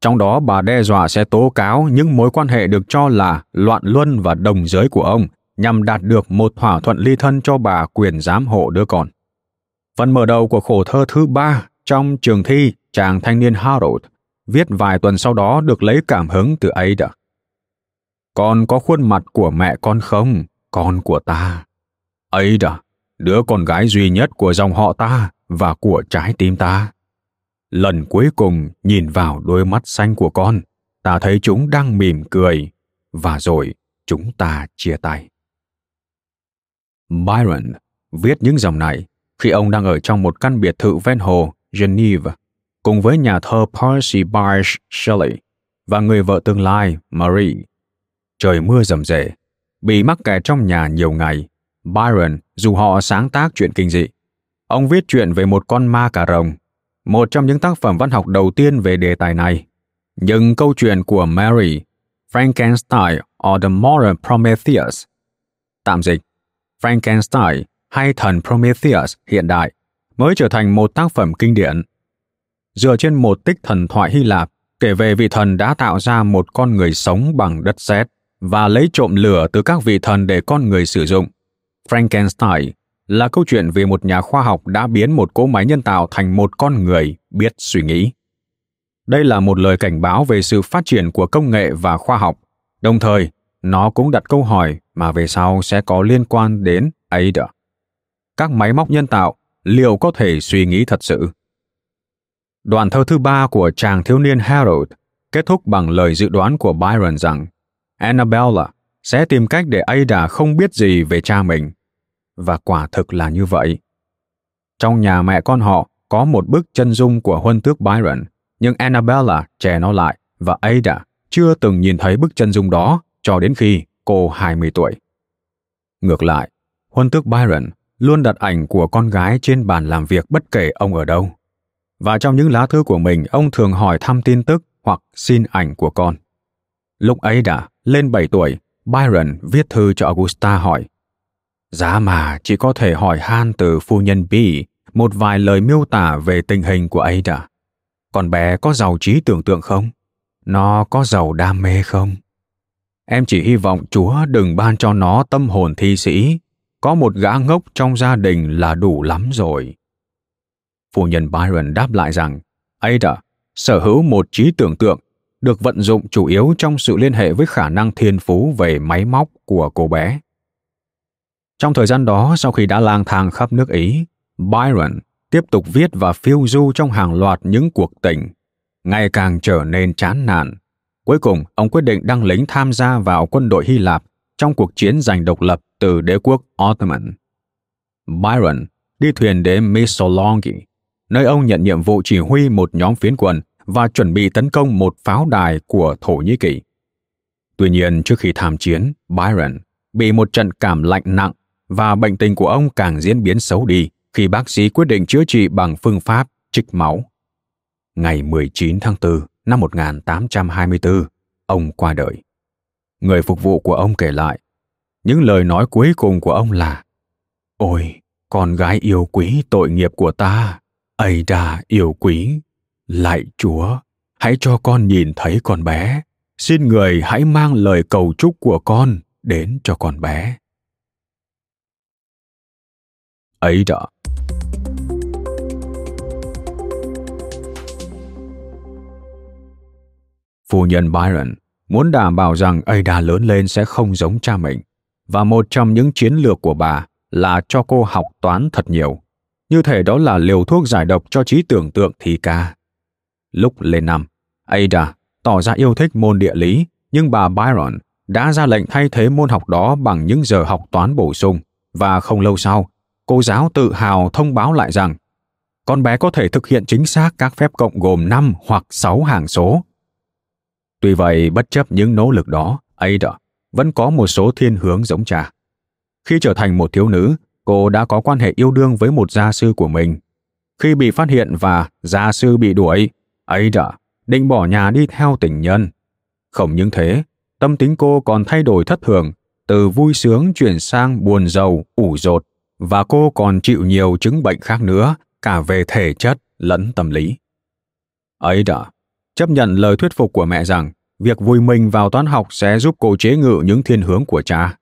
S2: Trong đó bà đe dọa sẽ tố cáo những mối quan hệ được cho là loạn luân và đồng giới của ông nhằm đạt được một thỏa thuận ly thân cho bà quyền giám hộ đứa con. Phần mở đầu của khổ thơ thứ ba trong trường thi chàng thanh niên Harold viết vài tuần sau đó được lấy cảm hứng từ Ada. Con có khuôn mặt của mẹ con không, con của ta. Ada, đứa con gái duy nhất của dòng họ ta và của trái tim ta. Lần cuối cùng nhìn vào đôi mắt xanh của con, ta thấy chúng đang mỉm cười, và rồi chúng ta chia tay. Byron viết những dòng này khi ông đang ở trong một căn biệt thự ven hồ Geneva cùng với nhà thơ Percy Bysshe Shelley và người vợ tương lai Marie. Trời mưa rầm rề, bị mắc kẹt trong nhà nhiều ngày, Byron dù họ sáng tác chuyện kinh dị. Ông viết chuyện về một con ma cà rồng, một trong những tác phẩm văn học đầu tiên về đề tài này. Nhưng câu chuyện của Mary, Frankenstein or the Modern Prometheus, tạm dịch, Frankenstein hay thần Prometheus hiện đại mới trở thành một tác phẩm kinh điển. Dựa trên một tích thần thoại Hy Lạp kể về vị thần đã tạo ra một con người sống bằng đất sét và lấy trộm lửa từ các vị thần để con người sử dụng. Frankenstein là câu chuyện về một nhà khoa học đã biến một cỗ máy nhân tạo thành một con người biết suy nghĩ. Đây là một lời cảnh báo về sự phát triển của công nghệ và khoa học, đồng thời nó cũng đặt câu hỏi mà về sau sẽ có liên quan đến Ada. Các máy móc nhân tạo liệu có thể suy nghĩ thật sự? Đoạn thơ thứ ba của chàng thiếu niên Harold kết thúc bằng lời dự đoán của Byron rằng Annabella sẽ tìm cách để Ada không biết gì về cha mình. Và quả thực là như vậy. Trong nhà mẹ con họ có một bức chân dung của huân tước Byron, nhưng Annabella che nó lại và Ada chưa từng nhìn thấy bức chân dung đó cho đến khi cô 20 tuổi. Ngược lại, huân tước Byron luôn đặt ảnh của con gái trên bàn làm việc bất kể ông ở đâu. Và trong những lá thư của mình, ông thường hỏi thăm tin tức hoặc xin ảnh của con. Lúc ấy đã lên 7 tuổi, Byron viết thư cho Augusta hỏi Giá mà chỉ có thể hỏi han từ phu nhân B một vài lời miêu tả về tình hình của Ada. Con bé có giàu trí tưởng tượng không? Nó có giàu đam mê không? Em chỉ hy vọng Chúa đừng ban cho nó tâm hồn thi sĩ. Có một gã ngốc trong gia đình là đủ lắm rồi. Phu nhân Byron đáp lại rằng Ada sở hữu một trí tưởng tượng được vận dụng chủ yếu trong sự liên hệ với khả năng thiên phú về máy móc của cô bé. Trong thời gian đó, sau khi đã lang thang khắp nước Ý, Byron tiếp tục viết và phiêu du trong hàng loạt những cuộc tình, ngày càng trở nên chán nản. Cuối cùng, ông quyết định đăng lính tham gia vào quân đội Hy Lạp trong cuộc chiến giành độc lập từ đế quốc Ottoman. Byron đi thuyền đến Missolonghi, nơi ông nhận nhiệm vụ chỉ huy một nhóm phiến quân và chuẩn bị tấn công một pháo đài của Thổ Nhĩ Kỳ. Tuy nhiên, trước khi tham chiến, Byron bị một trận cảm lạnh nặng và bệnh tình của ông càng diễn biến xấu đi khi bác sĩ quyết định chữa trị bằng phương pháp trích máu. Ngày 19 tháng 4 năm 1824, ông qua đời. Người phục vụ của ông kể lại, những lời nói cuối cùng của ông là Ôi, con gái yêu quý tội nghiệp của ta, Ada yêu quý, lạy chúa hãy cho con nhìn thấy con bé. Xin người hãy mang lời cầu chúc của con đến cho con bé. Ấy đó. Phu nhân byron muốn đảm bảo rằng ada lớn lên sẽ không giống cha mình và một trong những chiến lược của bà là cho cô học toán thật nhiều. Như thể đó là liều thuốc giải độc cho trí tưởng tượng thì ca. Lúc lên năm, Ada tỏ ra yêu thích môn địa lý, nhưng bà Byron đã ra lệnh thay thế môn học đó bằng những giờ học toán bổ sung, và không lâu sau, cô giáo tự hào thông báo lại rằng con bé có thể thực hiện chính xác các phép cộng gồm 5 hoặc 6 hàng số. Tuy vậy, bất chấp những nỗ lực đó, Ada vẫn có một số thiên hướng giống cha. Khi trở thành một thiếu nữ, cô đã có quan hệ yêu đương với một gia sư của mình. Khi bị phát hiện và gia sư bị đuổi, Ada định bỏ nhà đi theo tình nhân. Không những thế, tâm tính cô còn thay đổi thất thường, từ vui sướng chuyển sang buồn rầu, ủ rột, và cô còn chịu nhiều chứng bệnh khác nữa, cả về thể chất lẫn tâm lý. Ấy đã, chấp nhận lời thuyết phục của mẹ rằng việc vui mình vào toán học sẽ giúp cô chế ngự những thiên hướng của cha.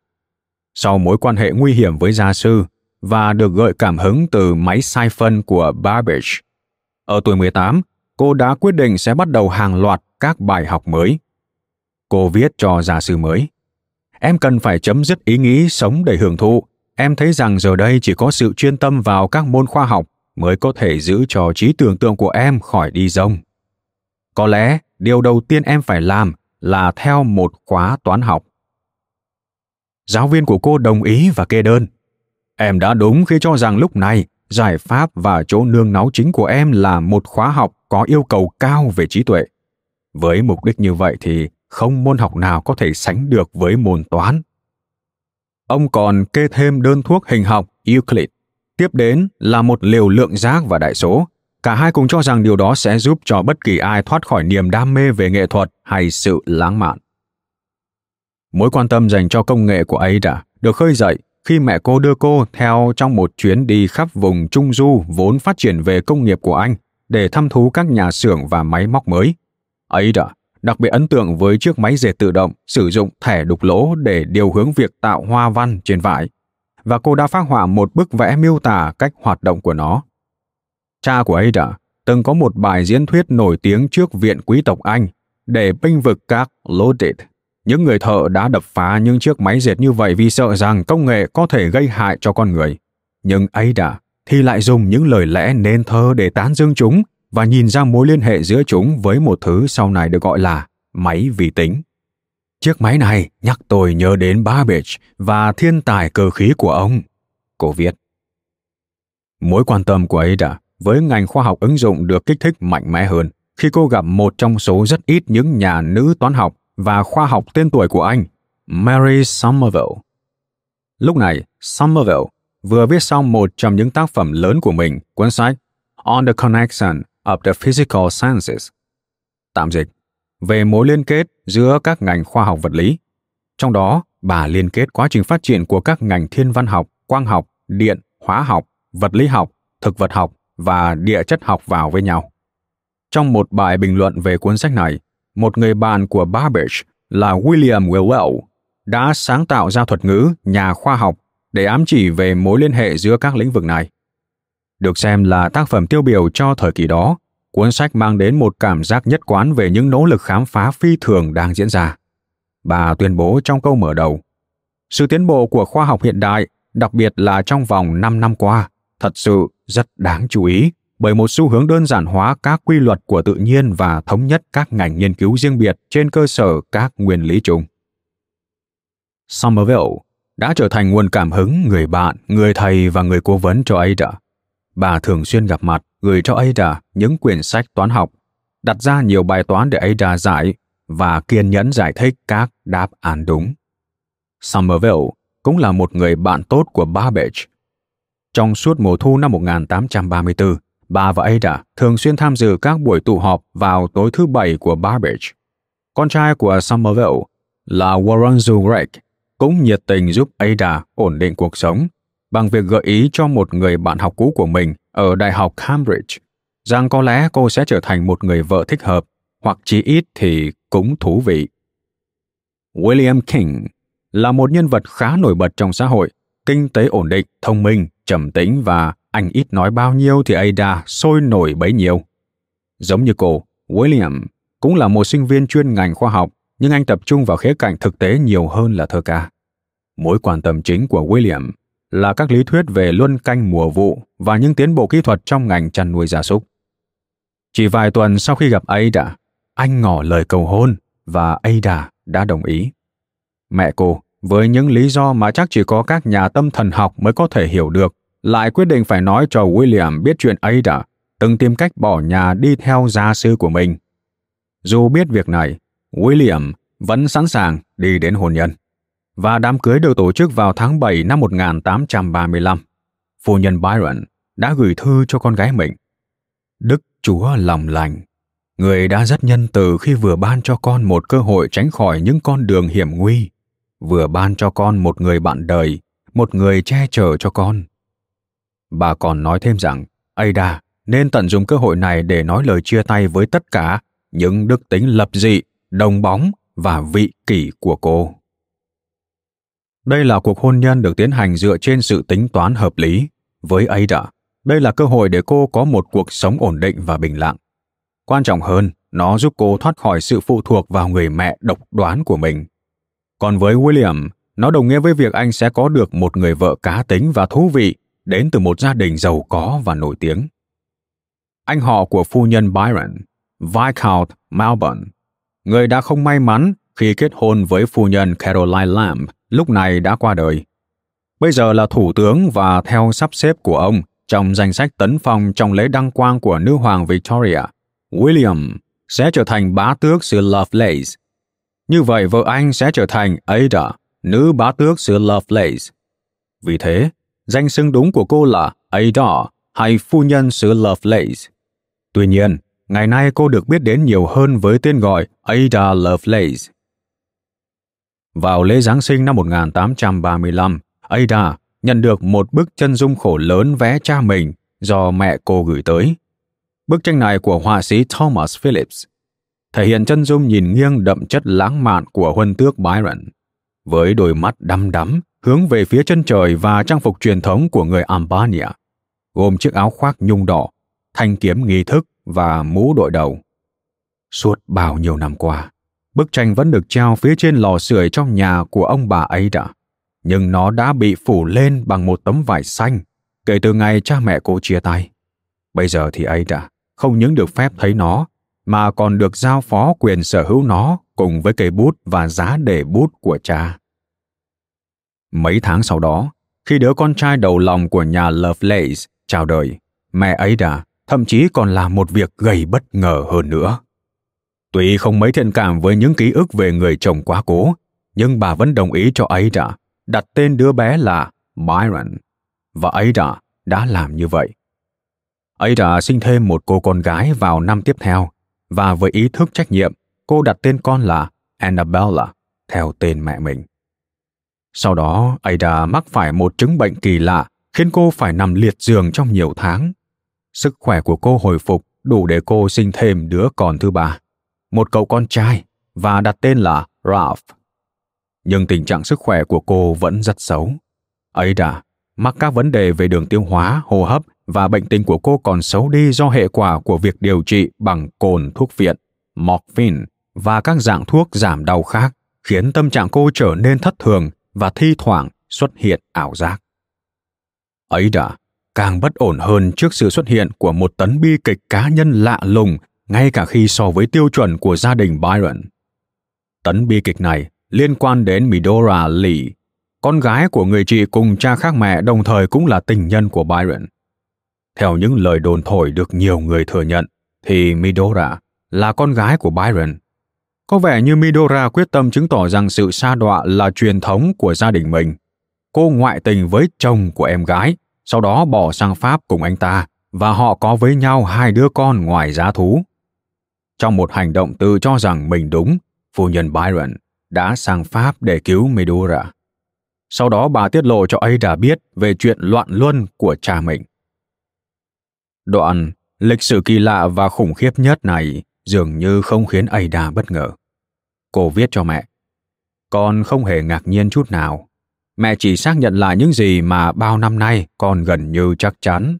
S2: Sau mối quan hệ nguy hiểm với gia sư và được gợi cảm hứng từ máy sai phân của Babbage, ở tuổi 18, cô đã quyết định sẽ bắt đầu hàng loạt các bài học mới. Cô viết cho gia sư mới. Em cần phải chấm dứt ý nghĩ sống để hưởng thụ. Em thấy rằng giờ đây chỉ có sự chuyên tâm vào các môn khoa học mới có thể giữ cho trí tưởng tượng của em khỏi đi rông. Có lẽ điều đầu tiên em phải làm là theo một khóa toán học. Giáo viên của cô đồng ý và kê đơn. Em đã đúng khi cho rằng lúc này giải pháp và chỗ nương náu chính của em là một khóa học có yêu cầu cao về trí tuệ. Với mục đích như vậy thì không môn học nào có thể sánh được với môn toán. Ông còn kê thêm đơn thuốc hình học Euclid, Tiếp đến là một liều lượng giác và đại số. Cả hai cùng cho rằng điều đó sẽ giúp cho bất kỳ ai thoát khỏi niềm đam mê về nghệ thuật hay sự lãng mạn. Mối quan tâm dành cho công nghệ của Ada được khơi dậy khi mẹ cô đưa cô theo trong một chuyến đi khắp vùng Trung Du vốn phát triển về công nghiệp của Anh để thăm thú các nhà xưởng và máy móc mới. Ada đặc biệt ấn tượng với chiếc máy dệt tự động sử dụng thẻ đục lỗ để điều hướng việc tạo hoa văn trên vải, và cô đã phát họa một bức vẽ miêu tả cách hoạt động của nó. Cha của Ada từng có một bài diễn thuyết nổi tiếng trước Viện Quý tộc Anh để binh vực các Loaded. Những người thợ đã đập phá những chiếc máy dệt như vậy vì sợ rằng công nghệ có thể gây hại cho con người. Nhưng Ada thì lại dùng những lời lẽ nên thơ để tán dương chúng và nhìn ra mối liên hệ giữa chúng với một thứ sau này được gọi là máy vi tính. Chiếc máy này nhắc tôi nhớ đến Babbage và thiên tài cơ khí của ông, cô viết. Mối quan tâm của Ada với ngành khoa học ứng dụng được kích thích mạnh mẽ hơn khi cô gặp một trong số rất ít những nhà nữ toán học và khoa học tên tuổi của Anh, Mary Somerville. Lúc này, Somerville vừa viết xong một trong những tác phẩm lớn của mình, cuốn sách On the Connection of the Physical Sciences. Tạm dịch, về mối liên kết giữa các ngành khoa học vật lý. Trong đó, bà liên kết quá trình phát triển của các ngành thiên văn học, quang học, điện, hóa học, vật lý học, thực vật học và địa chất học vào với nhau. Trong một bài bình luận về cuốn sách này, một người bạn của Babbage là William Whewell đã sáng tạo ra thuật ngữ nhà khoa học để ám chỉ về mối liên hệ giữa các lĩnh vực này. Được xem là tác phẩm tiêu biểu cho thời kỳ đó cuốn sách mang đến một cảm giác nhất quán về những nỗ lực khám phá phi thường đang diễn ra. Bà tuyên bố trong câu mở đầu, sự tiến bộ của khoa học hiện đại, đặc biệt là trong vòng 5 năm qua, thật sự rất đáng chú ý bởi một xu hướng đơn giản hóa các quy luật của tự nhiên và thống nhất các ngành nghiên cứu riêng biệt trên cơ sở các nguyên lý chung. Somerville đã trở thành nguồn cảm hứng người bạn, người thầy và người cố vấn cho Ada. Bà thường xuyên gặp mặt, gửi cho Ada những quyển sách toán học, đặt ra nhiều bài toán để Ada giải và kiên nhẫn giải thích các đáp án đúng. Somerville cũng là một người bạn tốt của Babbage. Trong suốt mùa thu năm 1834, bà và Ada thường xuyên tham dự các buổi tụ họp vào tối thứ bảy của Babbage. Con trai của Somerville là Warren Zurek cũng nhiệt tình giúp Ada ổn định cuộc sống bằng việc gợi ý cho một người bạn học cũ của mình ở Đại học Cambridge rằng có lẽ cô sẽ trở thành một người vợ thích hợp, hoặc chí ít thì cũng thú vị. William King là một nhân vật khá nổi bật trong xã hội, kinh tế ổn định, thông minh, trầm tĩnh và anh ít nói bao nhiêu thì Ada sôi nổi bấy nhiêu. Giống như cô, William cũng là một sinh viên chuyên ngành khoa học, nhưng anh tập trung vào khía cạnh thực tế nhiều hơn là thơ ca. Mối quan tâm chính của William là các lý thuyết về luân canh mùa vụ và những tiến bộ kỹ thuật trong ngành chăn nuôi gia súc. Chỉ vài tuần sau khi gặp Ada, anh ngỏ lời cầu hôn và Ada đã đồng ý. Mẹ cô, với những lý do mà chắc chỉ có các nhà tâm thần học mới có thể hiểu được, lại quyết định phải nói cho William biết chuyện Ada từng tìm cách bỏ nhà đi theo gia sư của mình. Dù biết việc này, William vẫn sẵn sàng đi đến hôn nhân. Và đám cưới được tổ chức vào tháng 7 năm 1835. Phu nhân Byron đã gửi thư cho con gái mình. Đức Chúa lòng lành, người đã rất nhân từ khi vừa ban cho con một cơ hội tránh khỏi những con đường hiểm nguy, vừa ban cho con một người bạn đời, một người che chở cho con. Bà còn nói thêm rằng, Ada nên tận dụng cơ hội này để nói lời chia tay với tất cả những đức tính lập dị, đồng bóng và vị kỷ của cô. Đây là cuộc hôn nhân được tiến hành dựa trên sự tính toán hợp lý. Với Ada, đây là cơ hội để cô có một cuộc sống ổn định và bình lặng. Quan trọng hơn, nó giúp cô thoát khỏi sự phụ thuộc vào người mẹ độc đoán của mình. Còn với William, nó đồng nghĩa với việc anh sẽ có được một người vợ cá tính và thú vị đến từ một gia đình giàu có và nổi tiếng. Anh họ của phu nhân Byron, Viscount Melbourne, người đã không may mắn khi kết hôn với phu nhân Caroline Lamb, lúc này đã qua đời. Bây giờ là thủ tướng và theo sắp xếp của ông trong danh sách tấn phong trong lễ đăng quang của nữ hoàng Victoria, William sẽ trở thành bá tước xứ Lovelace. Như vậy vợ anh sẽ trở thành Ada, nữ bá tước xứ Lovelace. Vì thế, danh xưng đúng của cô là Ada hay phu nhân xứ Lovelace. Tuy nhiên, ngày nay cô được biết đến nhiều hơn với tên gọi Ada Lovelace. Vào lễ Giáng sinh năm 1835, Ada nhận được một bức chân dung khổ lớn vẽ cha mình do mẹ cô gửi tới. Bức tranh này của họa sĩ Thomas Phillips thể hiện chân dung nhìn nghiêng đậm chất lãng mạn của huân tước Byron, với đôi mắt đăm đắm hướng về phía chân trời và trang phục truyền thống của người Albania, gồm chiếc áo khoác nhung đỏ, thanh kiếm nghi thức và mũ đội đầu. Suốt bao nhiêu năm qua, bức tranh vẫn được treo phía trên lò sưởi trong nhà của ông bà ấy đã nhưng nó đã bị phủ lên bằng một tấm vải xanh kể từ ngày cha mẹ cô chia tay. Bây giờ thì ấy đã không những được phép thấy nó, mà còn được giao phó quyền sở hữu nó cùng với cây bút và giá để bút của cha. Mấy tháng sau đó, khi đứa con trai đầu lòng của nhà Lovelace chào đời, mẹ ấy đã thậm chí còn làm một việc gây bất ngờ hơn nữa. Tuy không mấy thiện cảm với những ký ức về người chồng quá cố, nhưng bà vẫn đồng ý cho ấy đã đặt tên đứa bé là Byron, và ấy đã làm như vậy. Ada sinh thêm một cô con gái vào năm tiếp theo, và với ý thức trách nhiệm, cô đặt tên con là Annabella, theo tên mẹ mình. Sau đó, Ada mắc phải một chứng bệnh kỳ lạ khiến cô phải nằm liệt giường trong nhiều tháng. Sức khỏe của cô hồi phục đủ để cô sinh thêm đứa con thứ ba, một cậu con trai, và đặt tên là Ralph nhưng tình trạng sức khỏe của cô vẫn rất xấu. Ada mắc các vấn đề về đường tiêu hóa, hô hấp và bệnh tình của cô còn xấu đi do hệ quả của việc điều trị bằng cồn thuốc viện, morphine và các dạng thuốc giảm đau khác, khiến tâm trạng cô trở nên thất thường và thi thoảng xuất hiện ảo giác. Ấy đã, càng bất ổn hơn trước sự xuất hiện của một tấn bi kịch cá nhân lạ lùng ngay cả khi so với tiêu chuẩn của gia đình Byron. Tấn bi kịch này liên quan đến Midora Lee, con gái của người chị cùng cha khác mẹ đồng thời cũng là tình nhân của Byron. Theo những lời đồn thổi được nhiều người thừa nhận, thì Midora là con gái của Byron. Có vẻ như Midora quyết tâm chứng tỏ rằng sự sa đọa là truyền thống của gia đình mình. Cô ngoại tình với chồng của em gái, sau đó bỏ sang Pháp cùng anh ta, và họ có với nhau hai đứa con ngoài giá thú. Trong một hành động tự cho rằng mình đúng, phu nhân Byron đã sang Pháp để cứu Medora. Sau đó bà tiết lộ cho Ada biết về chuyện loạn luân của cha mình. Đoạn lịch sử kỳ lạ và khủng khiếp nhất này dường như không khiến Ada bất ngờ. Cô viết cho mẹ. Con không hề ngạc nhiên chút nào. Mẹ chỉ xác nhận lại những gì mà bao năm nay con gần như chắc chắn.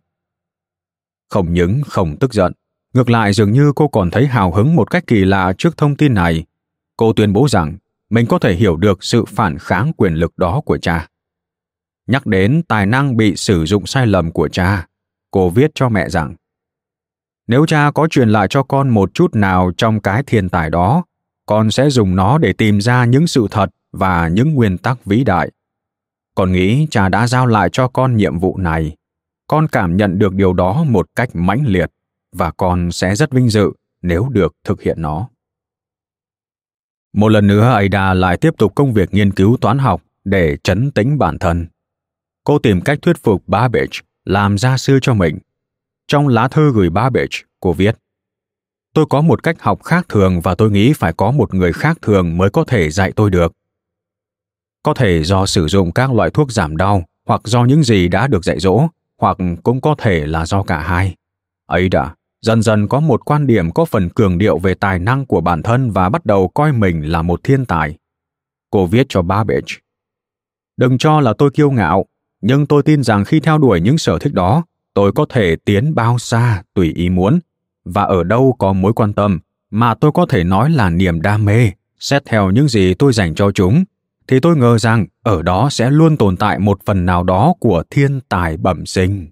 S2: Không những không tức giận, ngược lại dường như cô còn thấy hào hứng một cách kỳ lạ trước thông tin này. Cô tuyên bố rằng mình có thể hiểu được sự phản kháng quyền lực đó của cha. Nhắc đến tài năng bị sử dụng sai lầm của cha, cô viết cho mẹ rằng nếu cha có truyền lại cho con một chút nào trong cái thiên tài đó, con sẽ dùng nó để tìm ra những sự thật và những nguyên tắc vĩ đại. Con nghĩ cha đã giao lại cho con nhiệm vụ này. Con cảm nhận được điều đó một cách mãnh liệt và con sẽ rất vinh dự nếu được thực hiện nó. Một lần nữa Ada lại tiếp tục công việc nghiên cứu toán học để chấn tĩnh bản thân. Cô tìm cách thuyết phục Babbage làm gia sư cho mình. Trong lá thư gửi Babbage, cô viết Tôi có một cách học khác thường và tôi nghĩ phải có một người khác thường mới có thể dạy tôi được. Có thể do sử dụng các loại thuốc giảm đau hoặc do những gì đã được dạy dỗ, hoặc cũng có thể là do cả hai. Ấy đã, dần dần có một quan điểm có phần cường điệu về tài năng của bản thân và bắt đầu coi mình là một thiên tài. Cô viết cho Babbage. Đừng cho là tôi kiêu ngạo, nhưng tôi tin rằng khi theo đuổi những sở thích đó, tôi có thể tiến bao xa tùy ý muốn, và ở đâu có mối quan tâm mà tôi có thể nói là niềm đam mê, xét theo những gì tôi dành cho chúng, thì tôi ngờ rằng ở đó sẽ luôn tồn tại một phần nào đó của thiên tài bẩm sinh.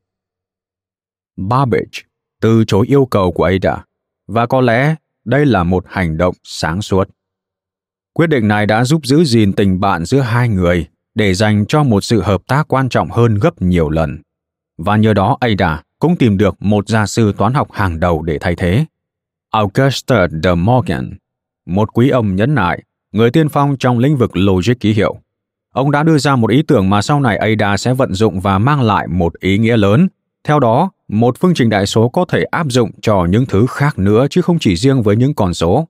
S2: Babbage từ chối yêu cầu của Ada, và có lẽ đây là một hành động sáng suốt. Quyết định này đã giúp giữ gìn tình bạn giữa hai người để dành cho một sự hợp tác quan trọng hơn gấp nhiều lần. Và nhờ đó Ada cũng tìm được một gia sư toán học hàng đầu để thay thế. Auguste de Morgan, một quý ông nhấn nại, người tiên phong trong lĩnh vực logic ký hiệu. Ông đã đưa ra một ý tưởng mà sau này Ada sẽ vận dụng và mang lại một ý nghĩa lớn. Theo đó, một phương trình đại số có thể áp dụng cho những thứ khác nữa chứ không chỉ riêng với những con số.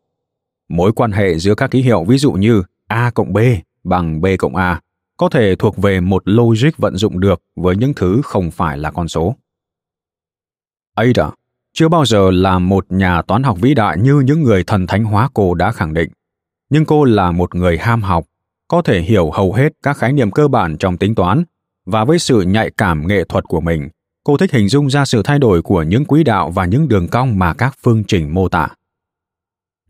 S2: Mối quan hệ giữa các ký hiệu ví dụ như A cộng B bằng B cộng A có thể thuộc về một logic vận dụng được với những thứ không phải là con số. Ada chưa bao giờ là một nhà toán học vĩ đại như những người thần thánh hóa cô đã khẳng định. Nhưng cô là một người ham học, có thể hiểu hầu hết các khái niệm cơ bản trong tính toán, và với sự nhạy cảm nghệ thuật của mình, cô thích hình dung ra sự thay đổi của những quỹ đạo và những đường cong mà các phương trình mô tả.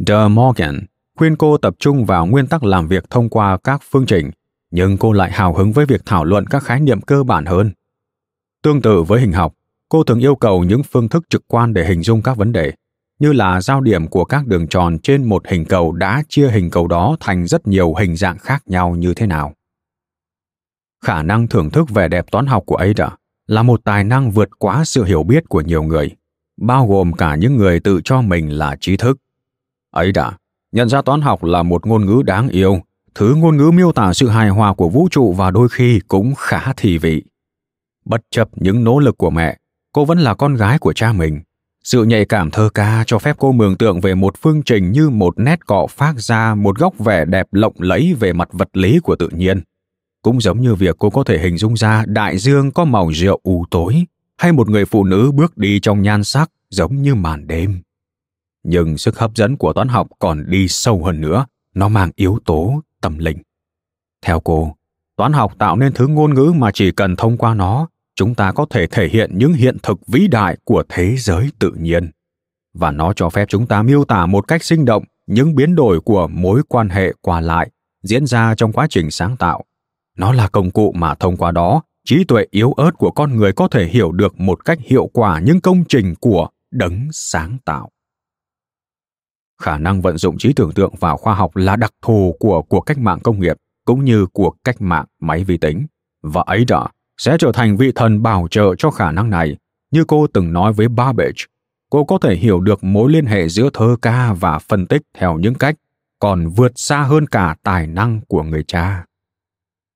S2: De Morgan khuyên cô tập trung vào nguyên tắc làm việc thông qua các phương trình, nhưng cô lại hào hứng với việc thảo luận các khái niệm cơ bản hơn. Tương tự với hình học, cô thường yêu cầu những phương thức trực quan để hình dung các vấn đề như là giao điểm của các đường tròn trên một hình cầu đã chia hình cầu đó thành rất nhiều hình dạng khác nhau như thế nào khả năng thưởng thức vẻ đẹp toán học của ada là một tài năng vượt quá sự hiểu biết của nhiều người bao gồm cả những người tự cho mình là trí thức ada nhận ra toán học là một ngôn ngữ đáng yêu thứ ngôn ngữ miêu tả sự hài hòa của vũ trụ và đôi khi cũng khá thị vị. Bất chấp những nỗ lực của mẹ, cô vẫn là con gái của cha mình. Sự nhạy cảm thơ ca cho phép cô mường tượng về một phương trình như một nét cọ phát ra, một góc vẻ đẹp lộng lẫy về mặt vật lý của tự nhiên. Cũng giống như việc cô có thể hình dung ra đại dương có màu rượu u tối, hay một người phụ nữ bước đi trong nhan sắc giống như màn đêm. Nhưng sức hấp dẫn của toán học còn đi sâu hơn nữa nó mang yếu tố tâm linh. Theo cô, toán học tạo nên thứ ngôn ngữ mà chỉ cần thông qua nó, chúng ta có thể thể hiện những hiện thực vĩ đại của thế giới tự nhiên. Và nó cho phép chúng ta miêu tả một cách sinh động những biến đổi của mối quan hệ qua lại diễn ra trong quá trình sáng tạo. Nó là công cụ mà thông qua đó, trí tuệ yếu ớt của con người có thể hiểu được một cách hiệu quả những công trình của đấng sáng tạo khả năng vận dụng trí tưởng tượng vào khoa học là đặc thù của cuộc cách mạng công nghiệp cũng như cuộc cách mạng máy vi tính và ấy đã sẽ trở thành vị thần bảo trợ cho khả năng này như cô từng nói với Babbage. Cô có thể hiểu được mối liên hệ giữa thơ ca và phân tích theo những cách còn vượt xa hơn cả tài năng của người cha.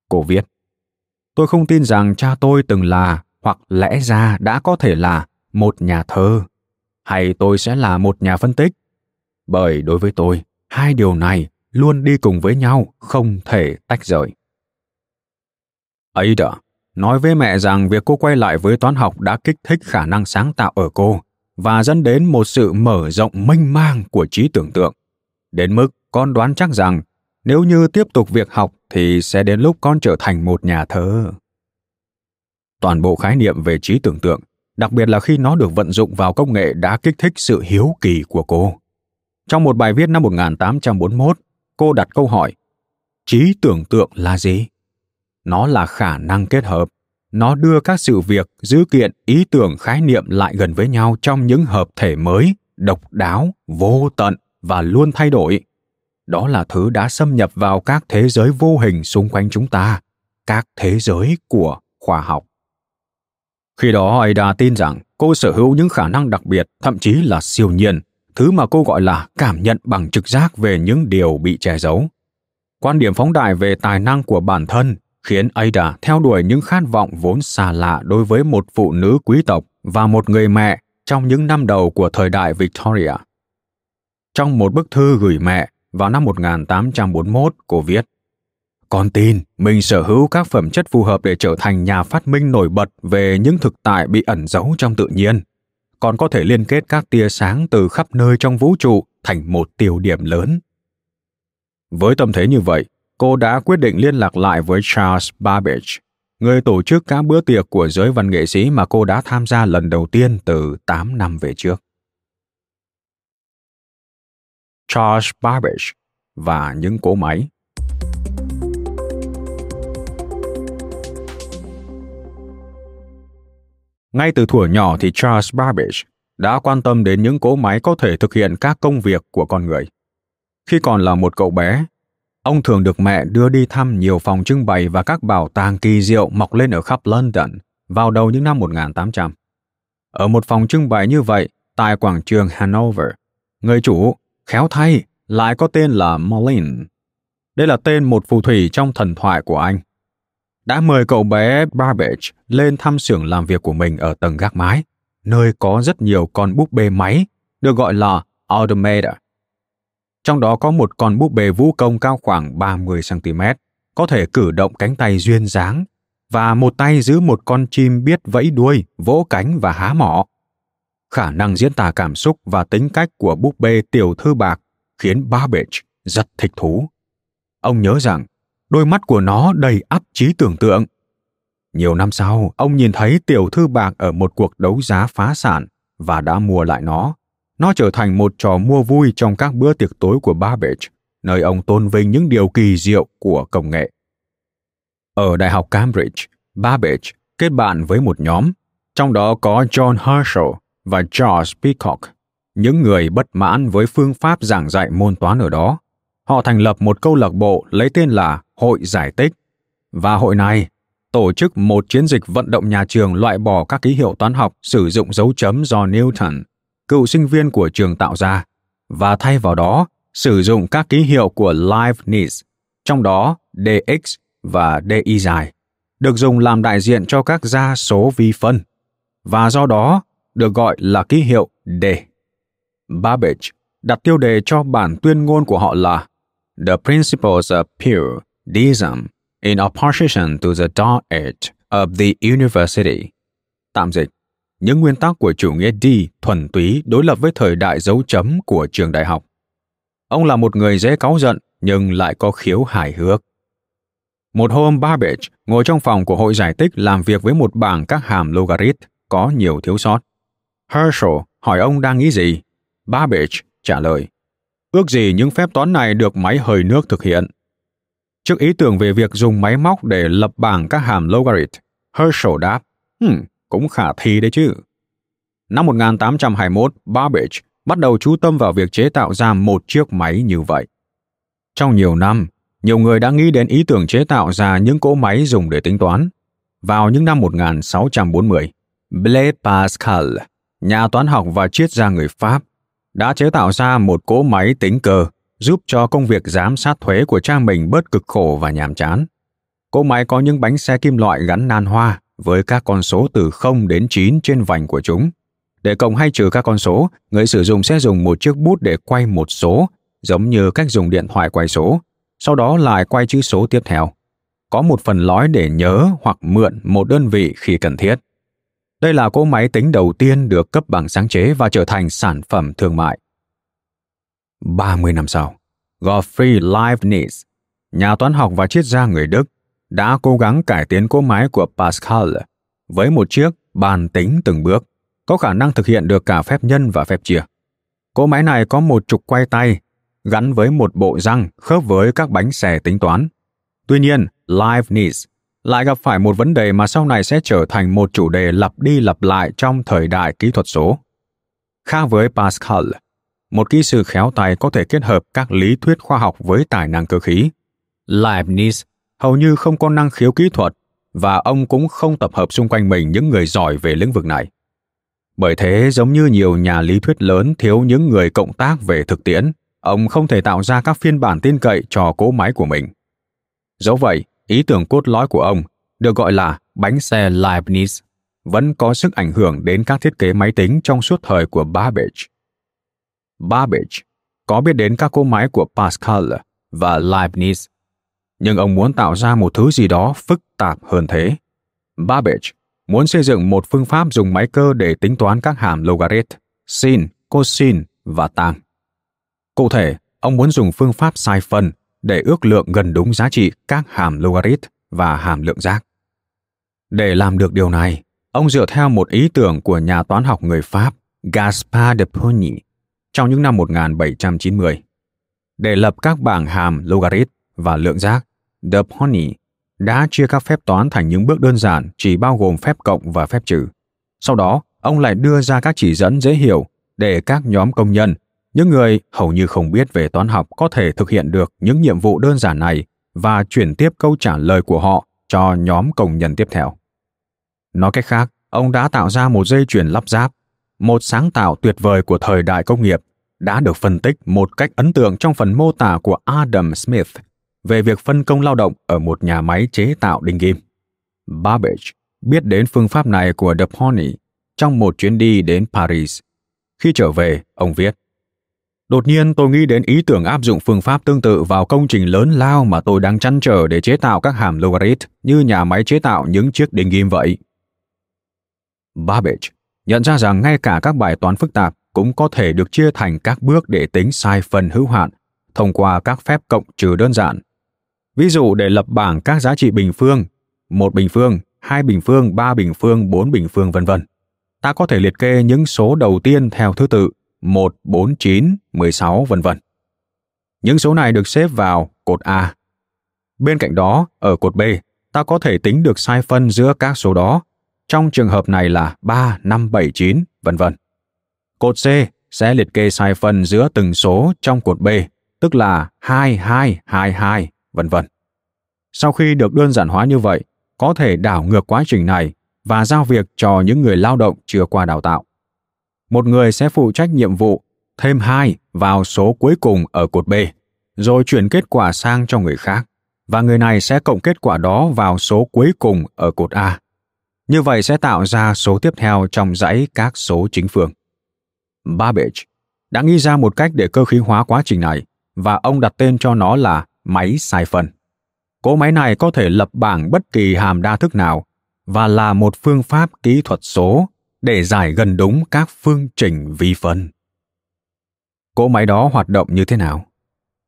S2: Cô viết, Tôi không tin rằng cha tôi từng là hoặc lẽ ra đã có thể là một nhà thơ, hay tôi sẽ là một nhà phân tích. Bởi đối với tôi, hai điều này luôn đi cùng với nhau, không thể tách rời. Ấy đã, nói với mẹ rằng việc cô quay lại với toán học đã kích thích khả năng sáng tạo ở cô và dẫn đến một sự mở rộng mênh mang của trí tưởng tượng đến mức con đoán chắc rằng nếu như tiếp tục việc học thì sẽ đến lúc con trở thành một nhà thơ toàn bộ khái niệm về trí tưởng tượng đặc biệt là khi nó được vận dụng vào công nghệ đã kích thích sự hiếu kỳ của cô. Trong một bài viết năm 1841, cô đặt câu hỏi, trí tưởng tượng là gì? Nó là khả năng kết hợp. Nó đưa các sự việc dữ kiện ý tưởng khái niệm lại gần với nhau trong những hợp thể mới độc đáo vô tận và luôn thay đổi. Đó là thứ đã xâm nhập vào các thế giới vô hình xung quanh chúng ta các thế giới của khoa học. Khi đó ada tin rằng cô sở hữu những khả năng đặc biệt thậm chí là siêu nhiên thứ mà cô gọi là cảm nhận bằng trực giác về những điều bị che giấu quan điểm phóng đại về tài năng của bản thân khiến ada theo đuổi những khát vọng vốn xa lạ đối với một phụ nữ quý tộc và một người mẹ trong những năm đầu của thời đại Victoria. Trong một bức thư gửi mẹ vào năm 1841, cô viết Con tin mình sở hữu các phẩm chất phù hợp để trở thành nhà phát minh nổi bật về những thực tại bị ẩn giấu trong tự nhiên. Còn có thể liên kết các tia sáng từ khắp nơi trong vũ trụ thành một tiêu điểm lớn. Với tâm thế như vậy, cô đã quyết định liên lạc lại với Charles Babbage, người tổ chức các bữa tiệc của giới văn nghệ sĩ mà cô đã tham gia lần đầu tiên từ 8 năm về trước. Charles Babbage và những cỗ máy. Ngay từ thuở nhỏ thì Charles Babbage đã quan tâm đến những cỗ máy có thể thực hiện các công việc của con người. Khi còn là một cậu bé, ông thường được mẹ đưa đi thăm nhiều phòng trưng bày và các bảo tàng kỳ diệu mọc lên ở khắp London vào đầu những năm 1800. Ở một phòng trưng bày như vậy, tại quảng trường Hanover, người chủ, khéo thay, lại có tên là Moline. Đây là tên một phù thủy trong thần thoại của anh. Đã mời cậu bé Babbage lên thăm xưởng làm việc của mình ở tầng gác mái, nơi có rất nhiều con búp bê máy, được gọi là Automata. Trong đó có một con búp bê vũ công cao khoảng 30cm, có thể cử động cánh tay duyên dáng, và một tay giữ một con chim biết vẫy đuôi, vỗ cánh và há mỏ. Khả năng diễn tả cảm xúc và tính cách của búp bê tiểu thư bạc khiến Babbage rất thích thú. Ông nhớ rằng đôi mắt của nó đầy ắp trí tưởng tượng. Nhiều năm sau, ông nhìn thấy tiểu thư bạc ở một cuộc đấu giá phá sản và đã mua lại nó. Nó trở thành một trò mua vui trong các bữa tiệc tối của Babbage, nơi ông tôn vinh những điều kỳ diệu của công nghệ. Ở Đại học Cambridge, Babbage kết bạn với một nhóm, trong đó có John Herschel và George Peacock, những người bất mãn với phương pháp giảng dạy môn toán ở đó. Họ thành lập một câu lạc bộ lấy tên là Hội Giải Tích. Và hội này tổ chức một chiến dịch vận động nhà trường loại bỏ các ký hiệu toán học sử dụng dấu chấm do Newton, cựu sinh viên của trường tạo ra, và thay vào đó sử dụng các ký hiệu của Leibniz, trong đó dx và dy dài, được dùng làm đại diện cho các gia số vi phân, và do đó được gọi là ký hiệu d. Babbage đặt tiêu đề cho bản tuyên ngôn của họ là The Principles of Pure Deism in Opposition to the Dark Age of the University. Tạm dịch, những nguyên tắc của chủ nghĩa đi thuần túy đối lập với thời đại dấu chấm của trường đại học. Ông là một người dễ cáu giận nhưng lại có khiếu hài hước. Một hôm Babbage ngồi trong phòng của hội giải tích làm việc với một bảng các hàm logarit có nhiều thiếu sót. Herschel hỏi ông đang nghĩ gì. Babbage trả lời, ước gì những phép toán này được máy hơi nước thực hiện. Trước ý tưởng về việc dùng máy móc để lập bảng các hàm logarit, Herschel đáp, hmm, cũng khả thi đấy chứ. Năm 1821, Babbage bắt đầu chú tâm vào việc chế tạo ra một chiếc máy như vậy. Trong nhiều năm, nhiều người đã nghĩ đến ý tưởng chế tạo ra những cỗ máy dùng để tính toán. Vào những năm 1640, Blaise Pascal, nhà toán học và triết gia người Pháp, đã chế tạo ra một cỗ máy tính cơ giúp cho công việc giám sát thuế của cha mình bớt cực khổ và nhàm chán. Cỗ máy có những bánh xe kim loại gắn nan hoa với các con số từ 0 đến 9 trên vành của chúng. Để cộng hay trừ các con số, người sử dụng sẽ dùng một chiếc bút để quay một số, giống như cách dùng điện thoại quay số, sau đó lại quay chữ số tiếp theo. Có một phần lõi để nhớ hoặc mượn một đơn vị khi cần thiết. Đây là cỗ máy tính đầu tiên được cấp bằng sáng chế và trở thành sản phẩm thương mại. 30 năm sau, Gottfried Leibniz, nhà toán học và triết gia người Đức, đã cố gắng cải tiến cỗ máy của Pascal với một chiếc bàn tính từng bước, có khả năng thực hiện được cả phép nhân và phép chia. Cỗ máy này có một trục quay tay, gắn với một bộ răng khớp với các bánh xe tính toán. Tuy nhiên, Leibniz lại gặp phải một vấn đề mà sau này sẽ trở thành một chủ đề lặp đi lặp lại trong thời đại kỹ thuật số. Khác với Pascal, một kỹ sư khéo tay có thể kết hợp các lý thuyết khoa học với tài năng cơ khí. Leibniz hầu như không có năng khiếu kỹ thuật và ông cũng không tập hợp xung quanh mình những người giỏi về lĩnh vực này. Bởi thế, giống như nhiều nhà lý thuyết lớn thiếu những người cộng tác về thực tiễn, ông không thể tạo ra các phiên bản tin cậy cho cỗ máy của mình. Dẫu vậy, ý tưởng cốt lõi của ông, được gọi là bánh xe Leibniz, vẫn có sức ảnh hưởng đến các thiết kế máy tính trong suốt thời của Babbage. Babbage có biết đến các cỗ máy của Pascal và Leibniz, nhưng ông muốn tạo ra một thứ gì đó phức tạp hơn thế. Babbage muốn xây dựng một phương pháp dùng máy cơ để tính toán các hàm logarit, sin, cosin và tan. Cụ thể, ông muốn dùng phương pháp sai phân để ước lượng gần đúng giá trị các hàm logarit và hàm lượng giác. Để làm được điều này, ông dựa theo một ý tưởng của nhà toán học người Pháp Gaspard de Progny trong những năm 1790. Để lập các bảng hàm logarit và lượng giác, de Progny đã chia các phép toán thành những bước đơn giản chỉ bao gồm phép cộng và phép trừ. Sau đó, ông lại đưa ra các chỉ dẫn dễ hiểu để các nhóm công nhân, những người hầu như không biết về toán học có thể thực hiện được những nhiệm vụ đơn giản này và chuyển tiếp câu trả lời của họ cho nhóm công nhân tiếp theo. Nói cách khác, ông đã tạo ra một dây chuyền lắp ráp, một sáng tạo tuyệt vời của thời đại công nghiệp đã được phân tích một cách ấn tượng trong phần mô tả của Adam Smith về việc phân công lao động ở một nhà máy chế tạo đinh kim. Babbage biết đến phương pháp này của De Pony trong một chuyến đi đến Paris. Khi trở về, ông viết Đột nhiên tôi nghĩ đến ý tưởng áp dụng phương pháp tương tự vào công trình lớn lao mà tôi đang chăn trở để chế tạo các hàm logarit như nhà máy chế tạo những chiếc đinh ghim vậy. Babbage nhận ra rằng ngay cả các bài toán phức tạp cũng có thể được chia thành các bước để tính sai phần hữu hạn thông qua các phép cộng trừ đơn giản. Ví dụ để lập bảng các giá trị bình phương, một bình phương, hai bình phương, ba bình phương, bốn bình phương vân vân. Ta có thể liệt kê những số đầu tiên theo thứ tự 1, 4, 9, 16 vân vân. Những số này được xếp vào cột A. Bên cạnh đó, ở cột B, ta có thể tính được sai phân giữa các số đó. Trong trường hợp này là 3, 5, 7, 9, vân vân. Cột C sẽ liệt kê sai phân giữa từng số trong cột B, tức là 2, 2, 2, 2, vân vân. Sau khi được đơn giản hóa như vậy, có thể đảo ngược quá trình này và giao việc cho những người lao động chưa qua đào tạo một người sẽ phụ trách nhiệm vụ thêm hai vào số cuối cùng ở cột B, rồi chuyển kết quả sang cho người khác, và người này sẽ cộng kết quả đó vào số cuối cùng ở cột A. Như vậy sẽ tạo ra số tiếp theo trong dãy các số chính phương. Babbage đã nghĩ ra một cách để cơ khí hóa quá trình này và ông đặt tên cho nó là máy sai phân. Cỗ máy này có thể lập bảng bất kỳ hàm đa thức nào và là một phương pháp kỹ thuật số để giải gần đúng các phương trình vi phân. Cỗ máy đó hoạt động như thế nào?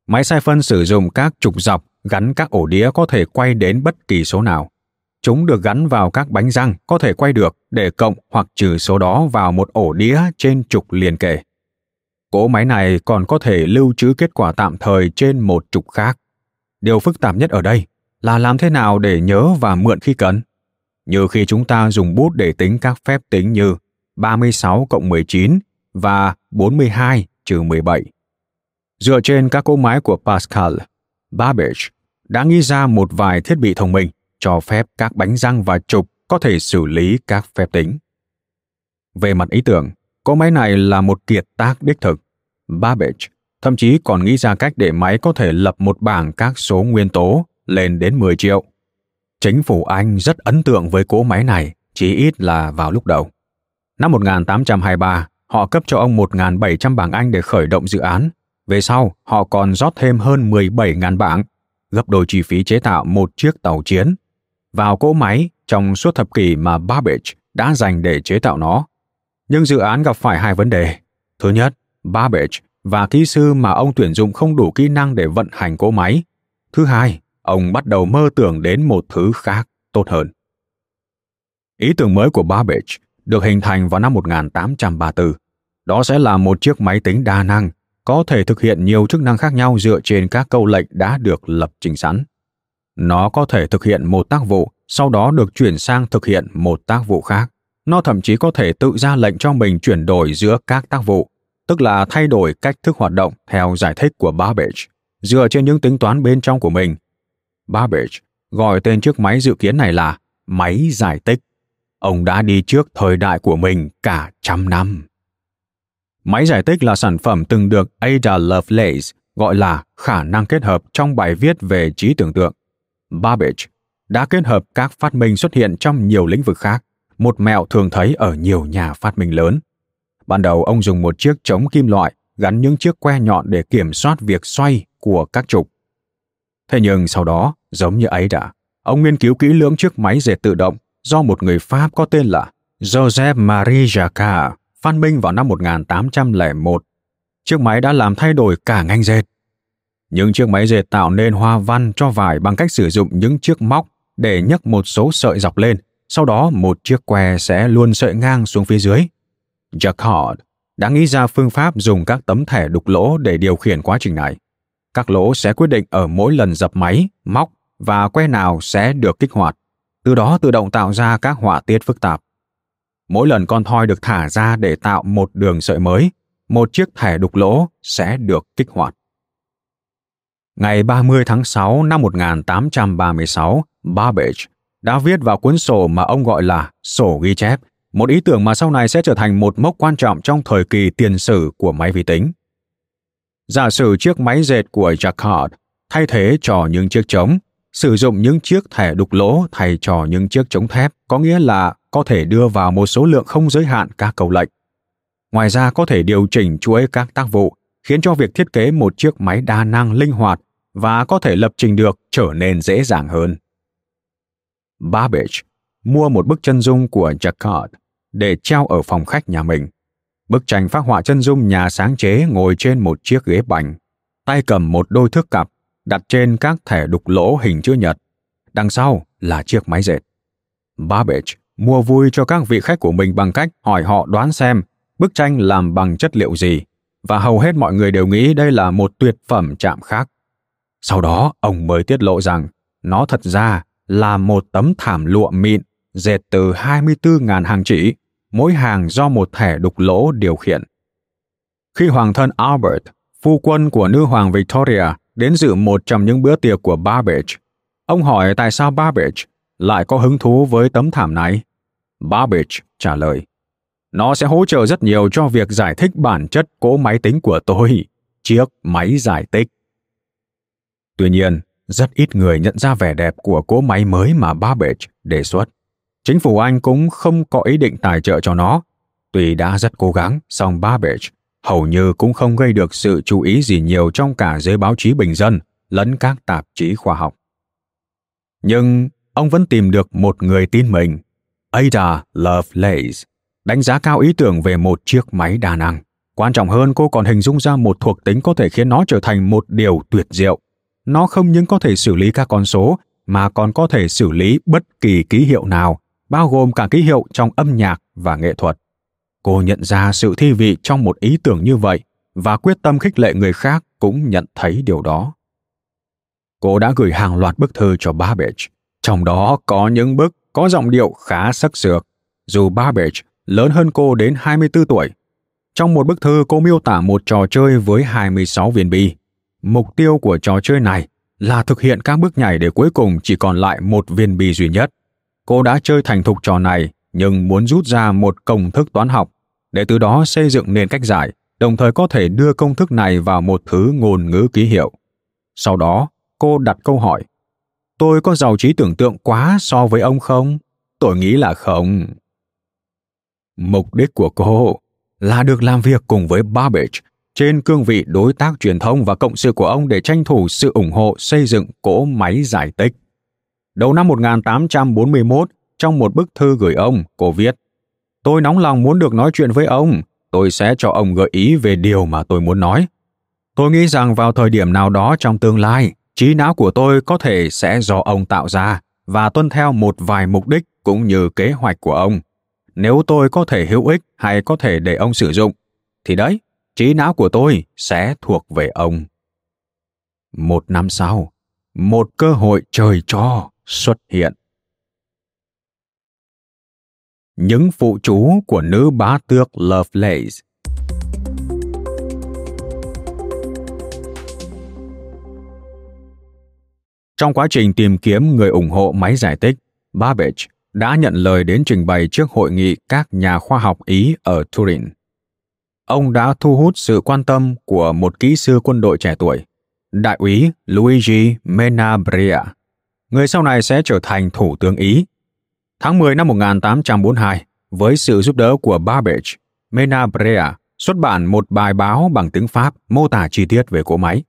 S2: Máy sai phân sử dụng các trục dọc gắn các ổ đĩa có thể quay đến bất kỳ số nào. Chúng được gắn vào các bánh răng có thể quay được để cộng hoặc trừ số đó vào một ổ đĩa trên trục liền kề. Cỗ máy này còn có thể lưu trữ kết quả tạm thời trên một trục khác. Điều phức tạp nhất ở đây là làm thế nào để nhớ và mượn khi cần như khi chúng ta dùng bút để tính các phép tính như 36 cộng 19 và 42 trừ 17. Dựa trên các cỗ máy của Pascal, Babbage đã nghĩ ra một vài thiết bị thông minh cho phép các bánh răng và trục có thể xử lý các phép tính. Về mặt ý tưởng, cỗ máy này là một kiệt tác đích thực. Babbage thậm chí còn nghĩ ra cách để máy có thể lập một bảng các số nguyên tố lên đến 10 triệu. Chính phủ Anh rất ấn tượng với cỗ máy này, chỉ ít là vào lúc đầu. Năm 1823, họ cấp cho ông 1.700 bảng Anh để khởi động dự án. Về sau, họ còn rót thêm hơn 17.000 bảng, gấp đôi chi phí chế tạo một chiếc tàu chiến. Vào cỗ máy trong suốt thập kỷ mà Babbage đã dành để chế tạo nó. Nhưng dự án gặp phải hai vấn đề. Thứ nhất, Babbage và kỹ sư mà ông tuyển dụng không đủ kỹ năng để vận hành cỗ máy. Thứ hai, ông bắt đầu mơ tưởng đến một thứ khác tốt hơn. Ý tưởng mới của Babbage được hình thành vào năm 1834. Đó sẽ là một chiếc máy tính đa năng, có thể thực hiện nhiều chức năng khác nhau dựa trên các câu lệnh đã được lập trình sẵn. Nó có thể thực hiện một tác vụ, sau đó được chuyển sang thực hiện một tác vụ khác. Nó thậm chí có thể tự ra lệnh cho mình chuyển đổi giữa các tác vụ, tức là thay đổi cách thức hoạt động theo giải thích của Babbage, dựa trên những tính toán bên trong của mình. Babbage gọi tên chiếc máy dự kiến này là máy giải tích. Ông đã đi trước thời đại của mình cả trăm năm. Máy giải tích là sản phẩm từng được Ada Lovelace gọi là khả năng kết hợp trong bài viết về trí tưởng tượng. Babbage đã kết hợp các phát minh xuất hiện trong nhiều lĩnh vực khác, một mẹo thường thấy ở nhiều nhà phát minh lớn. Ban đầu ông dùng một chiếc chống kim loại gắn những chiếc que nhọn để kiểm soát việc xoay của các trục. Thế nhưng sau đó, giống như ấy đã, ông nghiên cứu kỹ lưỡng chiếc máy dệt tự động do một người Pháp có tên là Joseph Marie Jacquard phát minh vào năm 1801. Chiếc máy đã làm thay đổi cả ngành dệt. Những chiếc máy dệt tạo nên hoa văn cho vải bằng cách sử dụng những chiếc móc để nhấc một số sợi dọc lên, sau đó một chiếc que sẽ luôn sợi ngang xuống phía dưới. Jacquard đã nghĩ ra phương pháp dùng các tấm thẻ đục lỗ để điều khiển quá trình này. Các lỗ sẽ quyết định ở mỗi lần dập máy, móc và que nào sẽ được kích hoạt, từ đó tự động tạo ra các họa tiết phức tạp. Mỗi lần con thoi được thả ra để tạo một đường sợi mới, một chiếc thẻ đục lỗ sẽ được kích hoạt. Ngày 30 tháng 6 năm 1836, Babbage đã viết vào cuốn sổ mà ông gọi là sổ ghi chép, một ý tưởng mà sau này sẽ trở thành một mốc quan trọng trong thời kỳ tiền sử của máy vi tính. Giả sử chiếc máy dệt của Jacquard thay thế cho những chiếc trống, sử dụng những chiếc thẻ đục lỗ thay cho những chiếc trống thép có nghĩa là có thể đưa vào một số lượng không giới hạn các câu lệnh. Ngoài ra có thể điều chỉnh chuỗi các tác vụ, khiến cho việc thiết kế một chiếc máy đa năng linh hoạt và có thể lập trình được trở nên dễ dàng hơn. Babbage mua một bức chân dung của Jacquard để treo ở phòng khách nhà mình. Bức tranh phác họa chân dung nhà sáng chế ngồi trên một chiếc ghế bành, tay cầm một đôi thước cặp đặt trên các thẻ đục lỗ hình chữ nhật. Đằng sau là chiếc máy dệt. Babbage mua vui cho các vị khách của mình bằng cách hỏi họ đoán xem bức tranh làm bằng chất liệu gì, và hầu hết mọi người đều nghĩ đây là một tuyệt phẩm chạm khắc. Sau đó, ông mới tiết lộ rằng nó thật ra là một tấm thảm lụa mịn dệt từ 24.000 hàng chỉ, mỗi hàng do một thẻ đục lỗ điều khiển. Khi hoàng thân Albert, phu quân của nữ hoàng Victoria, đến dự một trong những bữa tiệc của Babbage, ông hỏi tại sao Babbage lại có hứng thú với tấm thảm này? Babbage trả lời, nó sẽ hỗ trợ rất nhiều cho việc giải thích bản chất cỗ máy tính của tôi, chiếc máy giải tích. Tuy nhiên, rất ít người nhận ra vẻ đẹp của cỗ máy mới mà Babbage đề xuất. Chính phủ Anh cũng không có ý định tài trợ cho nó. Tuy đã rất cố gắng, song Babbage hầu như cũng không gây được sự chú ý gì nhiều trong cả giới báo chí bình dân lẫn các tạp chí khoa học. Nhưng ông vẫn tìm được một người tin mình, Ada Lovelace, đánh giá cao ý tưởng về một chiếc máy đa năng. Quan trọng hơn, cô còn hình dung ra một thuộc tính có thể khiến nó trở thành một điều tuyệt diệu. Nó không những có thể xử lý các con số, mà còn có thể xử lý bất kỳ ký hiệu nào, bao gồm cả ký hiệu trong âm nhạc và nghệ thuật. Cô nhận ra sự thi vị trong một ý tưởng như vậy và quyết tâm khích lệ người khác cũng nhận thấy điều đó. Cô đã gửi hàng loạt bức thư cho Babbage, trong đó có những bức có giọng điệu khá sắc sược, dù Babbage lớn hơn cô đến 24 tuổi. Trong một bức thư cô miêu tả một trò chơi với 26 viên bi. Mục tiêu của trò chơi này là thực hiện các bước nhảy để cuối cùng chỉ còn lại một viên bi duy nhất. Cô đã chơi thành thục trò này nhưng muốn rút ra một công thức toán học để từ đó xây dựng nền cách giải, đồng thời có thể đưa công thức này vào một thứ ngôn ngữ ký hiệu. Sau đó, cô đặt câu hỏi, tôi có giàu trí tưởng tượng quá so với ông không? Tôi nghĩ là không. Mục đích của cô là được làm việc cùng với Babbage trên cương vị đối tác truyền thông và cộng sự của ông để tranh thủ sự ủng hộ xây dựng cỗ máy giải tích. Đầu năm 1841, trong một bức thư gửi ông, cô viết Tôi nóng lòng muốn được nói chuyện với ông, tôi sẽ cho ông gợi ý về điều mà tôi muốn nói. Tôi nghĩ rằng vào thời điểm nào đó trong tương lai, trí não của tôi có thể sẽ do ông tạo ra và tuân theo một vài mục đích cũng như kế hoạch của ông. Nếu tôi có thể hữu ích hay có thể để ông sử dụng, thì đấy, trí não của tôi sẽ thuộc về ông. Một năm sau, một cơ hội trời cho xuất hiện. Những phụ chú của nữ bá tước Lovelace Trong quá trình tìm kiếm người ủng hộ máy giải tích, Babbage đã nhận lời đến trình bày trước hội nghị các nhà khoa học Ý ở Turin. Ông đã thu hút sự quan tâm của một kỹ sư quân đội trẻ tuổi, đại úy Luigi Menabrea, người sau này sẽ trở thành thủ tướng Ý. Tháng 10 năm 1842, với sự giúp đỡ của Babbage, Menabrea xuất bản một bài báo bằng tiếng Pháp mô tả chi tiết về cỗ máy.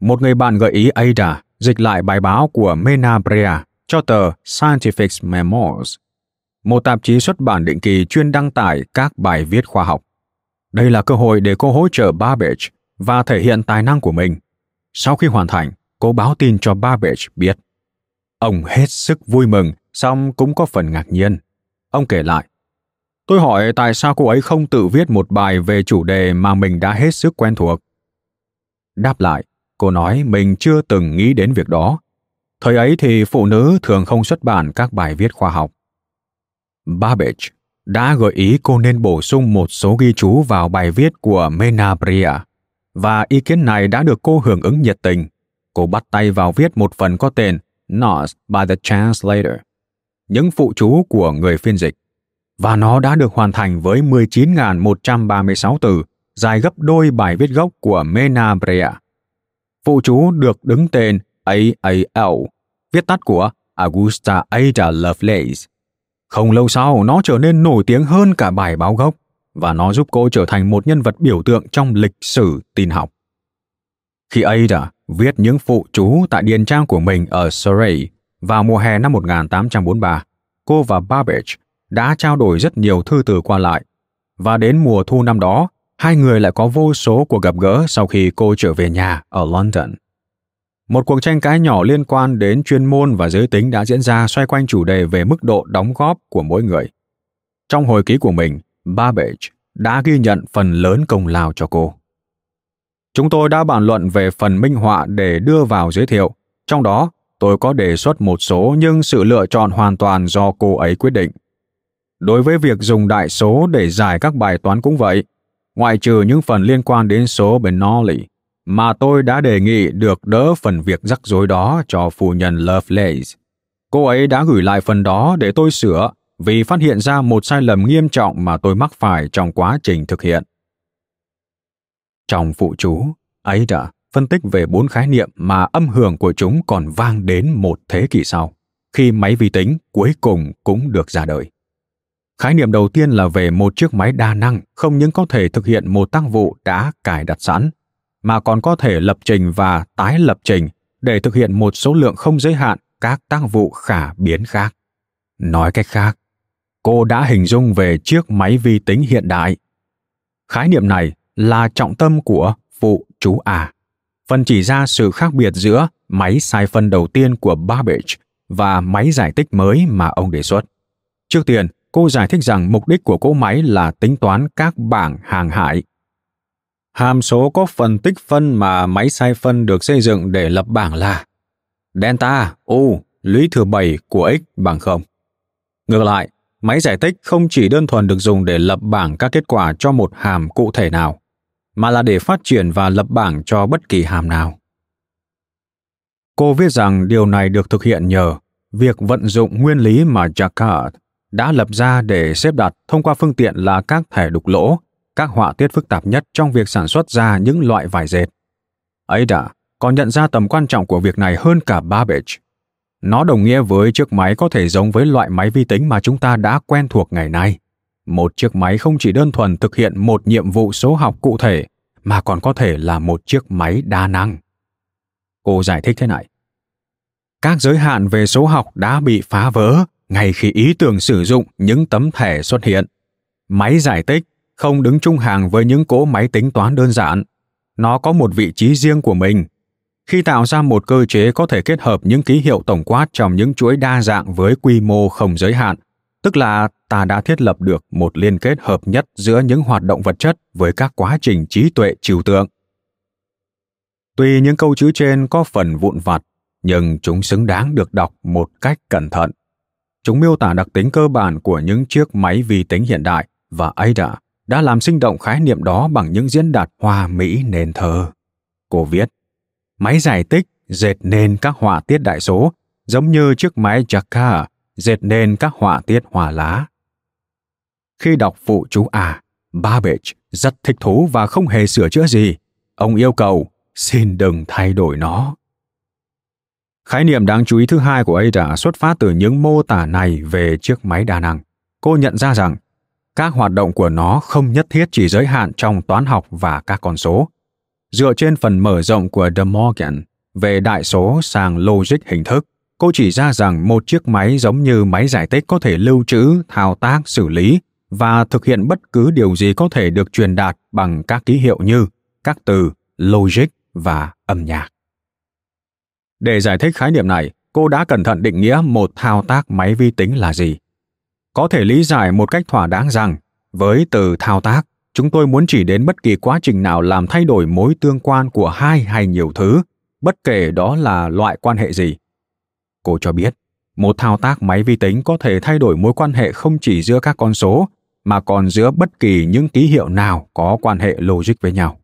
S2: Một người bạn gợi ý Ada dịch lại bài báo của Menabrea cho tờ Scientific Memoirs, một tạp chí xuất bản định kỳ chuyên đăng tải các bài viết khoa học. Đây là cơ hội để cô hỗ trợ Babbage và thể hiện tài năng của mình. Sau khi hoàn thành, cố báo tin cho Babbage biết. Ông hết sức vui mừng, song cũng có phần ngạc nhiên. Ông kể lại, Tôi hỏi tại sao cô ấy không tự viết một bài về chủ đề mà mình đã hết sức quen thuộc. Đáp lại, cô nói mình chưa từng nghĩ đến việc đó. Thời ấy thì phụ nữ thường không xuất bản các bài viết khoa học. Babbage đã gợi ý cô nên bổ sung một số ghi chú vào bài viết của Menabria, và ý kiến này đã được cô hưởng ứng nhiệt tình. Cô bắt tay vào viết một phần có tên "Not by the Translator, những phụ chú của người phiên dịch, và nó đã được hoàn thành với 19.136 từ, dài gấp đôi bài viết gốc của Menabrea. Phụ chú được đứng tên AAL, viết tắt của Augusta Ada Lovelace. Không lâu sau, nó trở nên nổi tiếng hơn cả bài báo gốc, và nó giúp cô trở thành một nhân vật biểu tượng trong lịch sử tin học. Khi Ada viết những phụ chú tại điền trang của mình ở Surrey vào mùa hè năm 1843, cô và Babbage đã trao đổi rất nhiều thư từ qua lại, và đến mùa thu năm đó, hai người lại có vô số cuộc gặp gỡ sau khi cô trở về nhà ở London. Một cuộc tranh cãi nhỏ liên quan đến chuyên môn và giới tính đã diễn ra xoay quanh chủ đề về mức độ đóng góp của mỗi người. Trong hồi ký của mình, Babbage đã ghi nhận phần lớn công lao cho cô. Chúng tôi đã bàn luận về phần minh họa để đưa vào giới thiệu, trong đó tôi có đề xuất một số nhưng sự lựa chọn hoàn toàn do cô ấy quyết định. Đối với việc dùng đại số để giải các bài toán cũng vậy, ngoại trừ những phần liên quan đến số Bernoulli, mà tôi đã đề nghị được đỡ phần việc rắc rối đó cho phu nhân Lovelace. Cô ấy đã gửi lại phần đó để tôi sửa vì phát hiện ra một sai lầm nghiêm trọng mà tôi mắc phải trong quá trình thực hiện. Trong phụ chú, ấy đã phân tích về bốn khái niệm mà âm hưởng của chúng còn vang đến một thế kỷ sau, khi máy vi tính cuối cùng cũng được ra đời. Khái niệm đầu tiên là về một chiếc máy đa năng không những có thể thực hiện một tác vụ đã cài đặt sẵn, mà còn có thể lập trình và tái lập trình để thực hiện một số lượng không giới hạn các tác vụ khả biến khác. Nói cách khác, cô đã hình dung về chiếc máy vi tính hiện đại. Khái niệm này là trọng tâm của phụ chú A, phần chỉ ra sự khác biệt giữa máy sai phân đầu tiên của Babbage và máy giải tích mới mà ông đề xuất. Trước tiên, cô giải thích rằng mục đích của cỗ máy là tính toán các bảng hàng hải Hàm số có phần tích phân mà máy sai phân được xây dựng để lập bảng là delta u lũy thừa 7 của x bằng 0. Ngược lại, máy giải tích không chỉ đơn thuần được dùng để lập bảng các kết quả cho một hàm cụ thể nào, mà là để phát triển và lập bảng cho bất kỳ hàm nào. Cô viết rằng điều này được thực hiện nhờ việc vận dụng nguyên lý mà Jacquard đã lập ra để xếp đặt thông qua phương tiện là các thẻ đục lỗ các họa tiết phức tạp nhất trong việc sản xuất ra những loại vải dệt. Ấy đã, còn nhận ra tầm quan trọng của việc này hơn cả Babbage. Nó đồng nghĩa với chiếc máy có thể giống với loại máy vi tính mà chúng ta đã quen thuộc ngày nay. Một chiếc máy không chỉ đơn thuần thực hiện một nhiệm vụ số học cụ thể, mà còn có thể là một chiếc máy đa năng. Cô giải thích thế này. Các giới hạn về số học đã bị phá vỡ ngay khi ý tưởng sử dụng những tấm thẻ xuất hiện. Máy giải tích không đứng chung hàng với những cỗ máy tính toán đơn giản. Nó có một vị trí riêng của mình. Khi tạo ra một cơ chế có thể kết hợp những ký hiệu tổng quát trong những chuỗi đa dạng với quy mô không giới hạn, tức là ta đã thiết lập được một liên kết hợp nhất giữa những hoạt động vật chất với các quá trình trí tuệ trừu tượng. Tuy những câu chữ trên có phần vụn vặt, nhưng chúng xứng đáng được đọc một cách cẩn thận. Chúng miêu tả đặc tính cơ bản của những chiếc máy vi tính hiện đại và Ada đã làm sinh động khái niệm đó bằng những diễn đạt hoa mỹ nền thơ. Cô viết, máy giải tích dệt nên các họa tiết đại số, giống như chiếc máy Jacquard dệt nên các họa tiết hòa lá. Khi đọc phụ chú à, Babbage rất thích thú và không hề sửa chữa gì. Ông yêu cầu, xin đừng thay đổi nó. Khái niệm đáng chú ý thứ hai của Ada xuất phát từ những mô tả này về chiếc máy đa năng. Cô nhận ra rằng các hoạt động của nó không nhất thiết chỉ giới hạn trong toán học và các con số. Dựa trên phần mở rộng của De Morgan về đại số sang logic hình thức, cô chỉ ra rằng một chiếc máy giống như máy giải tích có thể lưu trữ, thao tác, xử lý và thực hiện bất cứ điều gì có thể được truyền đạt bằng các ký hiệu như các từ, logic và âm nhạc. Để giải thích khái niệm này, cô đã cẩn thận định nghĩa một thao tác máy vi tính là gì. Có thể lý giải một cách thỏa đáng rằng, với từ thao tác, chúng tôi muốn chỉ đến bất kỳ quá trình nào làm thay đổi mối tương quan của hai hay nhiều thứ, bất kể đó là loại quan hệ gì. Cô cho biết, một thao tác máy vi tính có thể thay đổi mối quan hệ không chỉ giữa các con số, mà còn giữa bất kỳ những ký hiệu nào có quan hệ logic với nhau.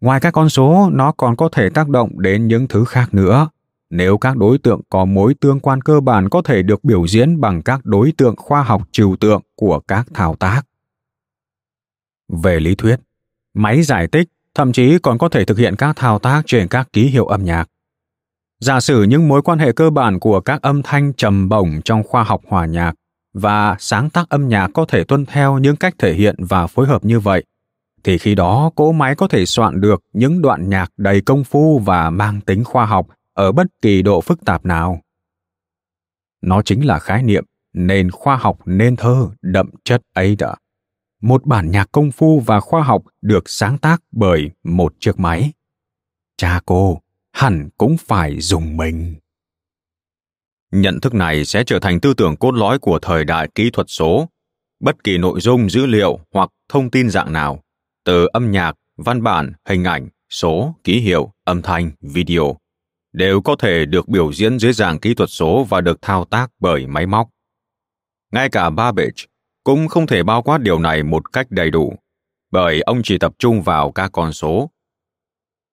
S2: Ngoài các con số, nó còn có thể tác động đến những thứ khác nữa. Nếu các đối tượng có mối tương quan cơ bản có thể được biểu diễn bằng các đối tượng khoa học trừu tượng của các thao tác. Về lý thuyết, máy giải tích thậm chí còn có thể thực hiện các thao tác trên các ký hiệu âm nhạc. Giả sử những mối quan hệ cơ bản của các âm thanh trầm bổng trong khoa học hòa nhạc và sáng tác âm nhạc có thể tuân theo những cách thể hiện và phối hợp như vậy, thì khi đó cỗ máy có thể soạn được những đoạn nhạc đầy công phu và mang tính khoa học ở bất kỳ độ phức tạp nào. Nó chính là khái niệm nền khoa học nên thơ đậm chất ấy đã một bản nhạc công phu và khoa học được sáng tác bởi một chiếc máy. Cha cô hẳn cũng phải dùng mình. Nhận thức này sẽ trở thành tư tưởng cốt lõi của thời đại kỹ thuật số. Bất kỳ nội dung dữ liệu hoặc thông tin dạng nào, từ âm nhạc, văn bản, hình ảnh, số, ký hiệu, âm thanh, video, đều có thể được biểu diễn dưới dạng kỹ thuật số và được thao tác bởi máy móc. Ngay cả Babbage cũng không thể bao quát điều này một cách đầy đủ, bởi ông chỉ tập trung vào các con số.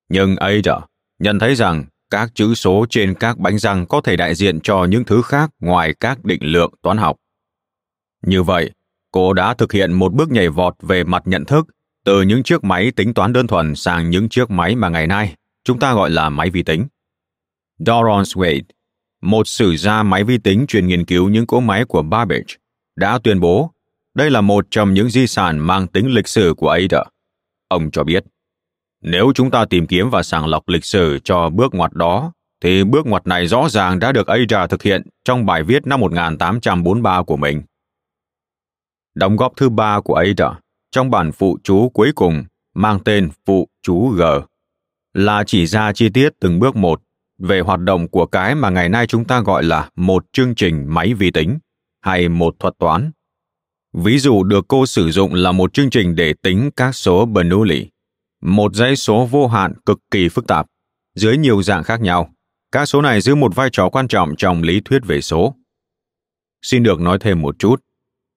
S2: Nhưng Ada nhận thấy rằng các chữ số trên các bánh răng có thể đại diện cho những thứ khác ngoài các định lượng toán học. Như vậy, cô đã thực hiện một bước nhảy vọt về mặt nhận thức từ những chiếc máy tính toán đơn thuần sang những chiếc máy mà ngày nay chúng ta gọi là máy vi tính. Doron Wade, một sử gia máy vi tính chuyên nghiên cứu những cỗ máy của Babbage, đã tuyên bố đây là một trong những di sản mang tính lịch sử của Ada. Ông cho biết, nếu chúng ta tìm kiếm và sàng lọc lịch sử cho bước ngoặt đó, thì bước ngoặt này rõ ràng đã được Ada thực hiện trong bài viết năm 1843 của mình. Đóng góp thứ ba của Ada trong bản phụ chú cuối cùng mang tên phụ chú G là chỉ ra chi tiết từng bước một về hoạt động của cái mà ngày nay chúng ta gọi là một chương trình máy vi tính hay một thuật toán Ví dụ được cô sử dụng là một chương trình để tính các số Bernoulli, một dãy số vô hạn cực kỳ phức tạp, dưới nhiều dạng khác nhau. Các số này giữ một vai trò quan trọng trong lý thuyết về số. Xin được nói thêm một chút.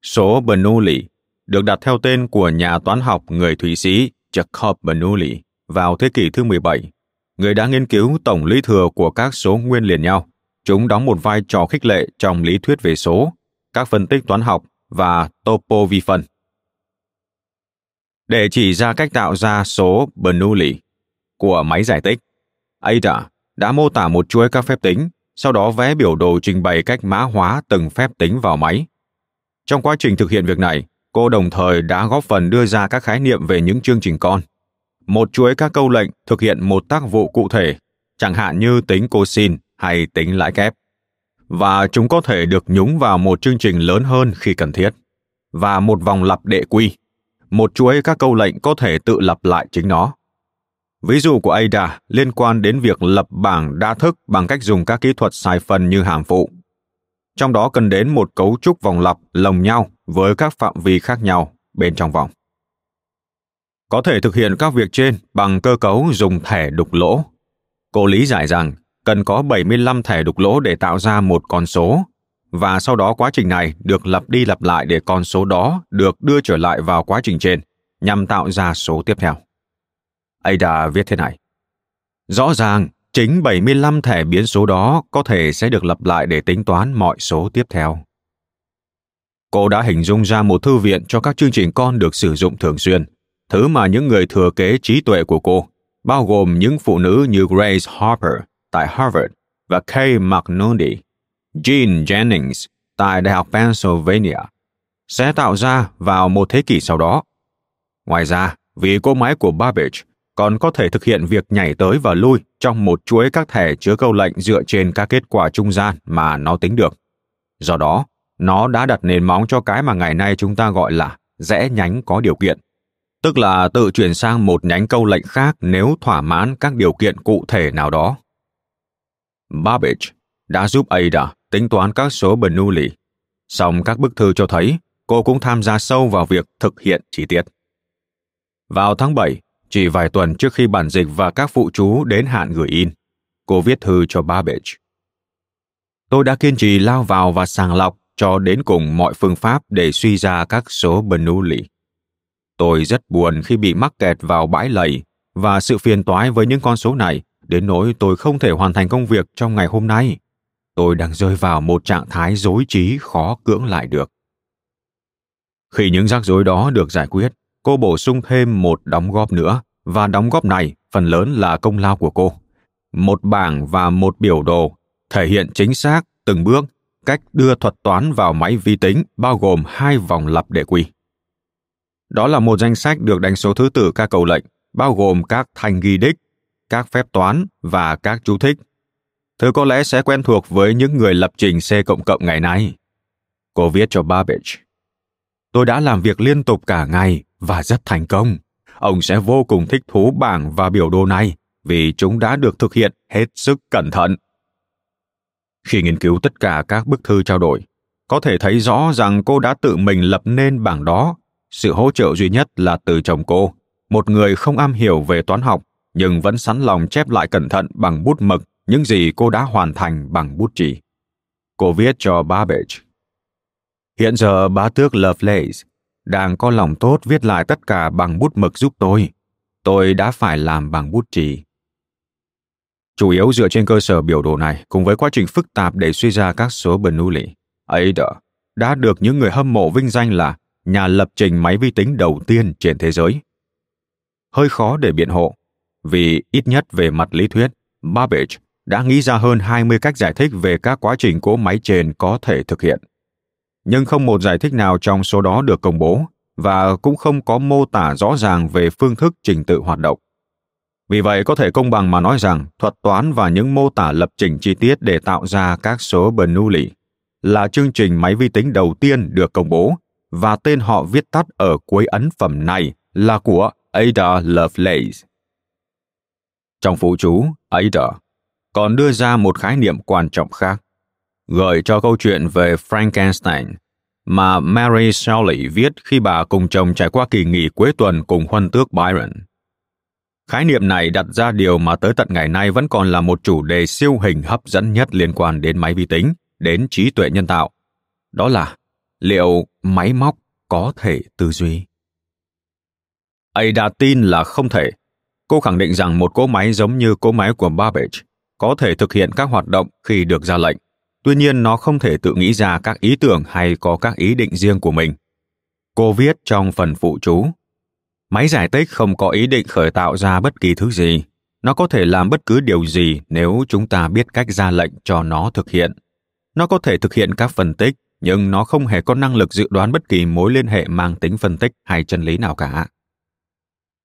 S2: Số Bernoulli được đặt theo tên của nhà toán học người Thụy Sĩ Jacob Bernoulli vào thế kỷ thứ 17. Người đã nghiên cứu tổng lý thừa của các số nguyên liền nhau. Chúng đóng một vai trò khích lệ trong lý thuyết về số, các phân tích toán học và topo vi phân. Để chỉ ra cách tạo ra số Bernoulli của máy giải tích, Ada đã mô tả một chuỗi các phép tính, sau đó vẽ biểu đồ trình bày cách mã hóa từng phép tính vào máy. Trong quá trình thực hiện việc này, cô đồng thời đã góp phần đưa ra các khái niệm về những chương trình con. Một chuỗi các câu lệnh thực hiện một tác vụ cụ thể, chẳng hạn như tính cosin hay tính lãi kép và chúng có thể được nhúng vào một chương trình lớn hơn khi cần thiết và một vòng lặp đệ quy một chuỗi các câu lệnh có thể tự lặp lại chính nó ví dụ của ada liên quan đến việc lập bảng đa thức bằng cách dùng các kỹ thuật sai phân như hàm phụ trong đó cần đến một cấu trúc vòng lặp lồng nhau với các phạm vi khác nhau bên trong vòng. Có thể thực hiện các việc trên bằng cơ cấu dùng thẻ đục lỗ. Cô lý giải rằng cần có 75 thẻ đục lỗ để tạo ra một con số, và sau đó quá trình này được lặp đi lặp lại để con số đó được đưa trở lại vào quá trình trên, nhằm tạo ra số tiếp theo. Ada viết thế này. Rõ ràng, chính 75 thẻ biến số đó có thể sẽ được lặp lại để tính toán mọi số tiếp theo. Cô đã hình dung ra một thư viện cho các chương trình con được sử dụng thường xuyên, thứ mà những người thừa kế trí tuệ của cô, bao gồm những phụ nữ như Grace Harper tại Harvard và Kay McNulty, Jean Jennings tại Đại học Pennsylvania, sẽ tạo ra vào một thế kỷ sau đó. Ngoài ra, vì cỗ máy của Babbage còn có thể thực hiện việc nhảy tới và lui trong một chuỗi các thẻ chứa câu lệnh dựa trên các kết quả trung gian mà nó tính được. Do đó, nó đã đặt nền móng cho cái mà ngày nay chúng ta gọi là rẽ nhánh có điều kiện, tức là tự chuyển sang một nhánh câu lệnh khác nếu thỏa mãn các điều kiện cụ thể nào đó. Babbage đã giúp Ada tính toán các số Bernoulli, song các bức thư cho thấy cô cũng tham gia sâu vào việc thực hiện chi tiết. Vào tháng 7, chỉ vài tuần trước khi bản dịch và các phụ chú đến hạn gửi in, cô viết thư cho Babbage. Tôi đã kiên trì lao vào và sàng lọc cho đến cùng mọi phương pháp để suy ra các số Bernoulli. Tôi rất buồn khi bị mắc kẹt vào bãi lầy và sự phiền toái với những con số này đến nỗi tôi không thể hoàn thành công việc trong ngày hôm nay. Tôi đang rơi vào một trạng thái rối trí khó cưỡng lại được. Khi những rắc rối đó được giải quyết, cô bổ sung thêm một đóng góp nữa và đóng góp này phần lớn là công lao của cô. Một bảng và một biểu đồ thể hiện chính xác từng bước cách đưa thuật toán vào máy vi tính bao gồm hai vòng lặp để quy. Đó là một danh sách được đánh số thứ tự các câu lệnh, bao gồm các thanh ghi đích, các phép toán và các chú thích. Thứ có lẽ sẽ quen thuộc với những người lập trình C cộng cộng ngày nay. Cô viết cho Babbage. Tôi đã làm việc liên tục cả ngày và rất thành công. Ông sẽ vô cùng thích thú bảng và biểu đồ này vì chúng đã được thực hiện hết sức cẩn thận. Khi nghiên cứu tất cả các bức thư trao đổi, có thể thấy rõ rằng cô đã tự mình lập nên bảng đó. Sự hỗ trợ duy nhất là từ chồng cô, một người không am hiểu về toán học nhưng vẫn sẵn lòng chép lại cẩn thận bằng bút mực những gì cô đã hoàn thành bằng bút chì. Cô viết cho Babbage. Hiện giờ bá tước Lovelace đang có lòng tốt viết lại tất cả bằng bút mực giúp tôi. Tôi đã phải làm bằng bút chì. Chủ yếu dựa trên cơ sở biểu đồ này cùng với quá trình phức tạp để suy ra các số Bernoulli, Ada đã được những người hâm mộ vinh danh là nhà lập trình máy vi tính đầu tiên trên thế giới. Hơi khó để biện hộ, vì ít nhất về mặt lý thuyết, Babbage đã nghĩ ra hơn 20 cách giải thích về các quá trình cỗ máy trên có thể thực hiện nhưng không một giải thích nào trong số đó được công bố và cũng không có mô tả rõ ràng về phương thức trình tự hoạt động. Vì vậy có thể công bằng mà nói rằng thuật toán và những mô tả lập trình chi tiết để tạo ra các số Bernoulli là chương trình máy vi tính đầu tiên được công bố và tên họ viết tắt ở cuối ấn phẩm này là của Ada Lovelace. Trong phụ chú, Ada còn đưa ra một khái niệm quan trọng khác gợi cho câu chuyện về Frankenstein mà Mary Shelley viết khi bà cùng chồng trải qua kỳ nghỉ cuối tuần cùng huân tước Byron. Khái niệm này đặt ra điều mà tới tận ngày nay vẫn còn là một chủ đề siêu hình hấp dẫn nhất liên quan đến máy vi tính, đến trí tuệ nhân tạo. Đó là liệu máy móc có thể tư duy? Ada tin là không thể. Cô khẳng định rằng một cỗ máy giống như cỗ máy của Babbage có thể thực hiện các hoạt động khi được ra lệnh. Tuy nhiên, nó không thể tự nghĩ ra các ý tưởng hay có các ý định riêng của mình. Cô viết trong phần phụ chú, máy giải tích không có ý định khởi tạo ra bất kỳ thứ gì. Nó có thể làm bất cứ điều gì nếu chúng ta biết cách ra lệnh cho nó thực hiện. Nó có thể thực hiện các phân tích, nhưng nó không hề có năng lực dự đoán bất kỳ mối liên hệ mang tính phân tích hay chân lý nào cả.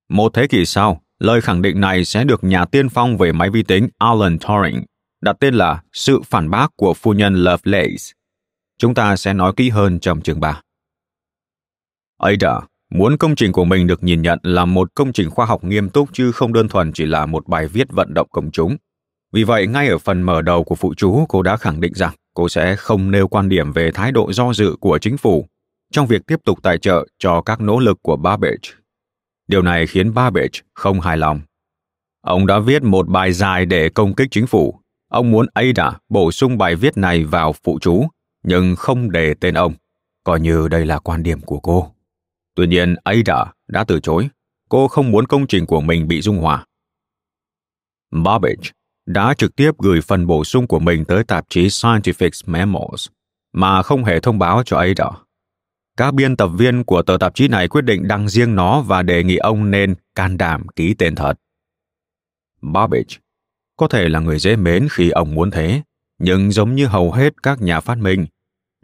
S2: Một thế kỷ sau lời khẳng định này sẽ được nhà tiên phong về máy vi tính alan turing đặt tên là Sự phản bác của phu nhân Lovelace. Chúng ta sẽ nói kỹ hơn trong chương 3. Ada muốn công trình của mình được nhìn nhận là một công trình khoa học nghiêm túc chứ không đơn thuần chỉ là một bài viết vận động công chúng. Vì vậy, ngay ở phần mở đầu của phụ chú, cô đã khẳng định rằng cô sẽ không nêu quan điểm về thái độ do dự của chính phủ trong việc tiếp tục tài trợ cho các nỗ lực của Babbage. Điều này khiến Babbage không hài lòng. Ông đã viết một bài dài để công kích chính phủ. Ông muốn Ada bổ sung bài viết này vào phụ chú, nhưng không đề tên ông, coi như đây là quan điểm của cô. Tuy nhiên, Ada đã từ chối. Cô không muốn công trình của mình bị dung hòa. Babbage đã trực tiếp gửi phần bổ sung của mình tới tạp chí Scientific Memos mà không hề thông báo cho Ada. Các biên tập viên của tờ tạp chí này quyết định đăng riêng nó và đề nghị ông nên can đảm ký tên thật. Babbage có thể là người dễ mến khi ông muốn thế, nhưng giống như hầu hết các nhà phát minh,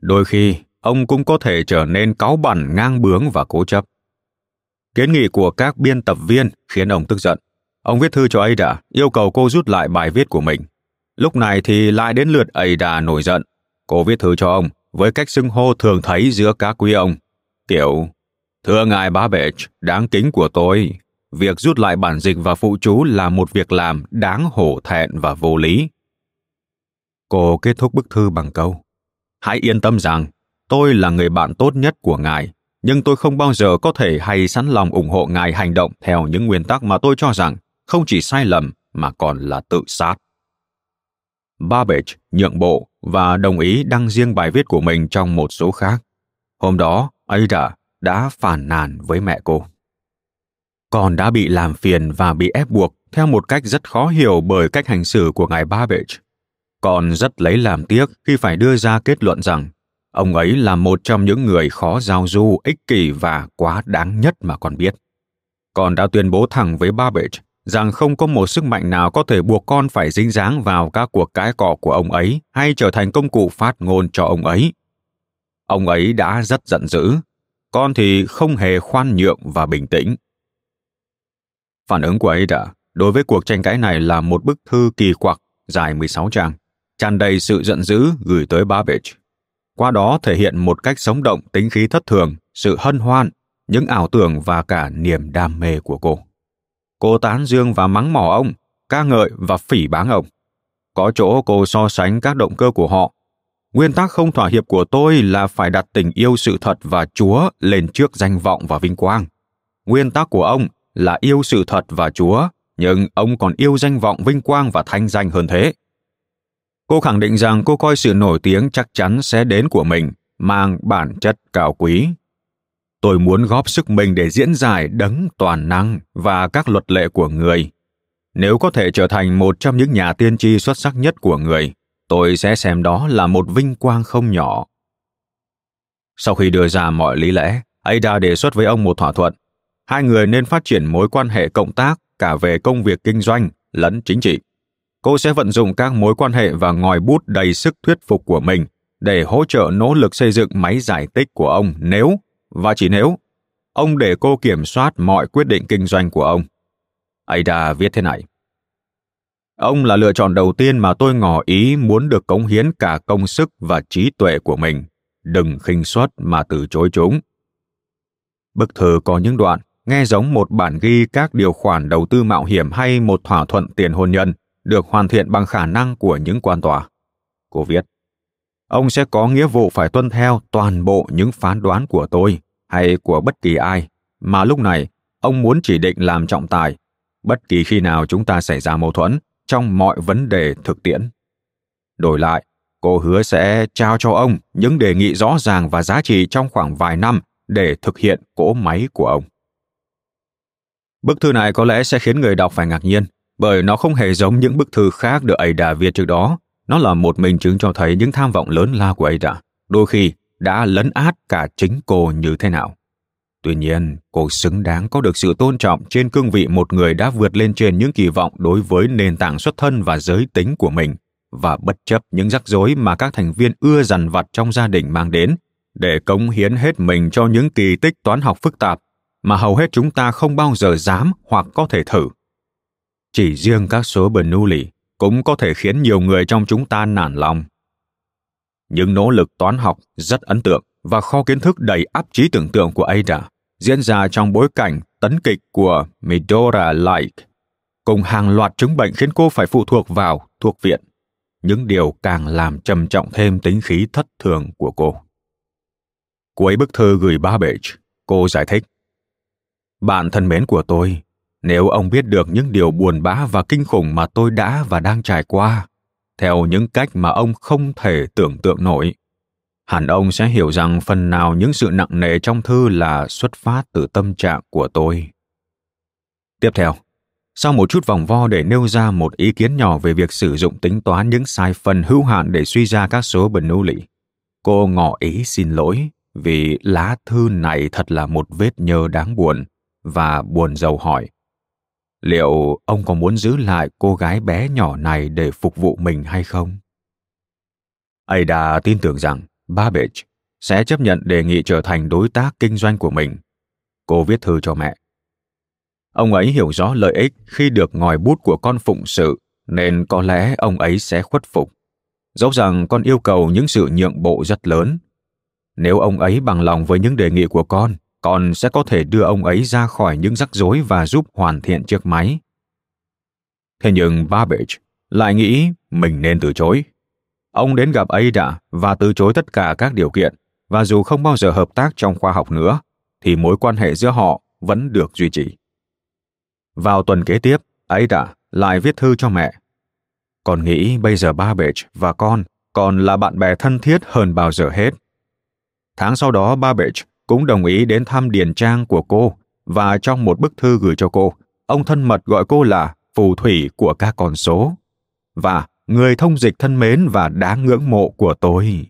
S2: đôi khi ông cũng có thể trở nên cáu bẩn ngang bướng và cố chấp. Kiến nghị của các biên tập viên khiến ông tức giận. Ông viết thư cho Ada, yêu cầu cô rút lại bài viết của mình. Lúc này thì lại đến lượt Ada nổi giận. Cô viết thư cho ông với cách xưng hô thường thấy giữa các quý ông. Kiểu, thưa ngài Babbage, đáng kính của tôi, việc rút lại bản dịch và phụ chú là một việc làm đáng hổ thẹn và vô lý. Cô kết thúc bức thư bằng câu, hãy yên tâm rằng tôi là người bạn tốt nhất của ngài nhưng tôi không bao giờ có thể hay sẵn lòng ủng hộ ngài hành động theo những nguyên tắc mà tôi cho rằng không chỉ sai lầm mà còn là tự sát. Babbage nhượng bộ và đồng ý đăng riêng bài viết của mình trong một số khác. Hôm đó, Ada đã phản nàn với mẹ cô. Con đã bị làm phiền và bị ép buộc theo một cách rất khó hiểu bởi cách hành xử của ngài Babbage. Con rất lấy làm tiếc khi phải đưa ra kết luận rằng ông ấy là một trong những người khó giao du, ích kỷ và quá đáng nhất mà con biết. Con đã tuyên bố thẳng với Babbage rằng không có một sức mạnh nào có thể buộc con phải dính dáng vào các cuộc cãi cọ của ông ấy hay trở thành công cụ phát ngôn cho ông ấy. Ông ấy đã rất giận dữ, con thì không hề khoan nhượng và bình tĩnh. Phản ứng của Ada đối với cuộc tranh cãi này là một bức thư kỳ quặc dài 16 trang, tràn đầy sự giận dữ gửi tới Babbage. Qua đó thể hiện một cách sống động tính khí thất thường, sự hân hoan, những ảo tưởng và cả niềm đam mê của cô. Cô tán dương và mắng mỏ ông, ca ngợi và phỉ báng ông. Có chỗ cô so sánh các động cơ của họ. Nguyên tắc không thỏa hiệp của tôi là phải đặt tình yêu sự thật và Chúa lên trước danh vọng và vinh quang. Nguyên tắc của ông là yêu sự thật và Chúa, nhưng ông còn yêu danh vọng vinh quang và thanh danh hơn thế. Cô khẳng định rằng cô coi sự nổi tiếng chắc chắn sẽ đến của mình, mang bản chất cao quý tôi muốn góp sức mình để diễn giải đấng toàn năng và các luật lệ của người. Nếu có thể trở thành một trong những nhà tiên tri xuất sắc nhất của người, tôi sẽ xem đó là một vinh quang không nhỏ. Sau khi đưa ra mọi lý lẽ, ada đề xuất với ông một thỏa thuận. Hai người nên phát triển mối quan hệ cộng tác cả về công việc kinh doanh lẫn chính trị. Cô sẽ vận dụng các mối quan hệ và ngòi bút đầy sức thuyết phục của mình để hỗ trợ nỗ lực xây dựng máy giải tích của ông nếu và chỉ nếu ông để cô kiểm soát mọi quyết định kinh doanh của ông. Ada viết thế này. Ông là lựa chọn đầu tiên mà tôi ngỏ ý muốn được cống hiến cả công sức và trí tuệ của mình. Đừng khinh suất mà từ chối chúng. Bức thư có những đoạn nghe giống một bản ghi các điều khoản đầu tư mạo hiểm hay một thỏa thuận tiền hôn nhân được hoàn thiện bằng khả năng của những quan tòa. Cô viết, ông sẽ có nghĩa vụ phải tuân theo toàn bộ những phán đoán của tôi hay của bất kỳ ai. Mà lúc này, ông muốn chỉ định làm trọng tài. Bất kỳ khi nào chúng ta xảy ra mâu thuẫn trong mọi vấn đề thực tiễn. Đổi lại, cô hứa sẽ trao cho ông những đề nghị rõ ràng và giá trị trong khoảng vài năm để thực hiện cỗ máy của ông. Bức thư này có lẽ sẽ khiến người đọc phải ngạc nhiên, bởi nó không hề giống những bức thư khác được Ada viết trước đó nó là một minh chứng cho thấy những tham vọng lớn lao của Ada, đôi khi đã lấn át cả chính cô như thế nào. Tuy nhiên, cô xứng đáng có được sự tôn trọng trên cương vị một người đã vượt lên trên những kỳ vọng đối với nền tảng xuất thân và giới tính của mình và bất chấp những rắc rối mà các thành viên ưa dằn vặt trong gia đình mang đến để cống hiến hết mình cho những kỳ tích toán học phức tạp mà hầu hết chúng ta không bao giờ dám hoặc có thể thử. Chỉ riêng các số Bernoulli cũng có thể khiến nhiều người trong chúng ta nản lòng. Những nỗ lực toán học rất ấn tượng và kho kiến thức đầy áp trí tưởng tượng của Ada diễn ra trong bối cảnh tấn kịch của Midora Like, cùng hàng loạt chứng bệnh khiến cô phải phụ thuộc vào thuốc viện. những điều càng làm trầm trọng thêm tính khí thất thường của cô. Cuối bức thư gửi Babbage, cô giải thích. Bạn thân mến của tôi, nếu ông biết được những điều buồn bã và kinh khủng mà tôi đã và đang trải qua, theo những cách mà ông không thể tưởng tượng nổi, hẳn ông sẽ hiểu rằng phần nào những sự nặng nề trong thư là xuất phát từ tâm trạng của tôi. Tiếp theo, sau một chút vòng vo để nêu ra một ý kiến nhỏ về việc sử dụng tính toán những sai phần hữu hạn để suy ra các số Bernoulli, cô ngỏ ý xin lỗi vì lá thư này thật là một vết nhơ đáng buồn và buồn giàu hỏi liệu ông có muốn giữ lại cô gái bé nhỏ này để phục vụ mình hay không? Ada tin tưởng rằng babbage sẽ chấp nhận đề nghị trở thành đối tác kinh doanh của mình. Cô viết thư cho mẹ. Ông ấy hiểu rõ lợi ích khi được ngòi bút của con phụng sự, nên có lẽ ông ấy sẽ khuất phục. Dẫu rằng con yêu cầu những sự nhượng bộ rất lớn, nếu ông ấy bằng lòng với những đề nghị của con con sẽ có thể đưa ông ấy ra khỏi những rắc rối và giúp hoàn thiện chiếc máy. Thế nhưng babbage lại nghĩ mình nên từ chối. Ông đến gặp ada và từ chối tất cả các điều kiện, và dù không bao giờ hợp tác trong khoa học nữa, thì mối quan hệ giữa họ vẫn được duy trì. Vào tuần kế tiếp ada lại viết thư cho mẹ. Con nghĩ bây giờ babbage và con còn là bạn bè thân thiết hơn bao giờ hết. Tháng sau đó Babbage cũng đồng ý đến thăm điền trang của cô và trong một bức thư gửi cho cô, ông thân mật gọi cô là phù thủy của các con số và người thông dịch thân mến và đáng ngưỡng mộ của tôi.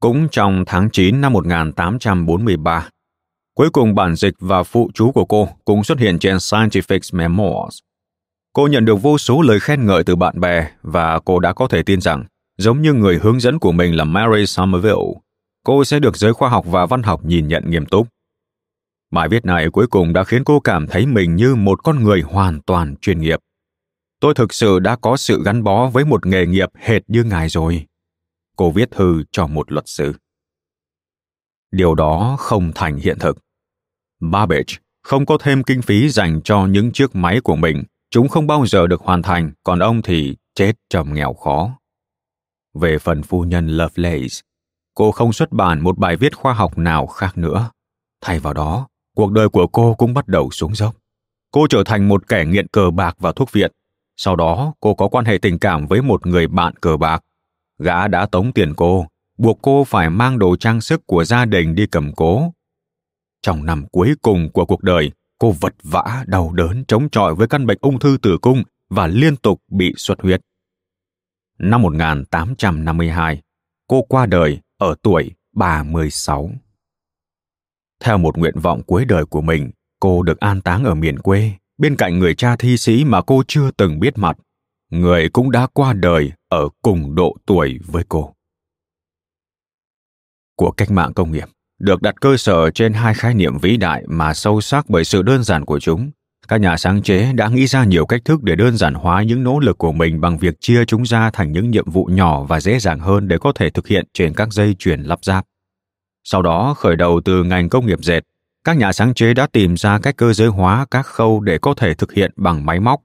S2: Cũng trong tháng 9 năm 1843, cuối cùng bản dịch và phụ chú của cô cũng xuất hiện trên Scientific Memoirs. Cô nhận được vô số lời khen ngợi từ bạn bè và cô đã có thể tin rằng, giống như người hướng dẫn của mình là Mary Somerville, cô sẽ được giới khoa học và văn học nhìn nhận nghiêm túc. Bài viết này cuối cùng đã khiến cô cảm thấy mình như một con người hoàn toàn chuyên nghiệp. Tôi thực sự đã có sự gắn bó với một nghề nghiệp hệt như ngài rồi. Cô viết thư cho một luật sư. Điều đó không thành hiện thực. Babbage không có thêm kinh phí dành cho những chiếc máy của mình, chúng không bao giờ được hoàn thành, còn ông thì chết trong nghèo khó. Về phần phu nhân Lovelace, cô không xuất bản một bài viết khoa học nào khác nữa. Thay vào đó cuộc đời của cô cũng bắt đầu xuống dốc. Cô trở thành một kẻ nghiện cờ bạc và thuốc viện. Sau đó cô có quan hệ tình cảm với một người bạn cờ bạc. Gã đã tống tiền cô buộc cô phải mang đồ trang sức của gia đình đi cầm cố. Trong năm cuối cùng của cuộc đời cô vật vã đau đớn chống chọi với căn bệnh ung thư tử cung và liên tục bị xuất huyết. Năm 1852, cô qua đời ở tuổi 36. Theo một nguyện vọng cuối đời của mình, cô được an táng ở miền quê, bên cạnh người cha thi sĩ mà cô chưa từng biết mặt. Người cũng đã qua đời ở cùng độ tuổi với cô. Cuộc cách mạng công nghiệp được đặt cơ sở trên hai khái niệm vĩ đại mà sâu sắc bởi sự đơn giản của chúng các nhà sáng chế đã nghĩ ra nhiều cách thức để đơn giản hóa những nỗ lực của mình bằng việc chia chúng ra thành những nhiệm vụ nhỏ và dễ dàng hơn để có thể thực hiện trên các dây chuyền lắp ráp. Sau đó, khởi đầu từ ngành công nghiệp dệt, các nhà sáng chế đã tìm ra cách cơ giới hóa các khâu để có thể thực hiện bằng máy móc.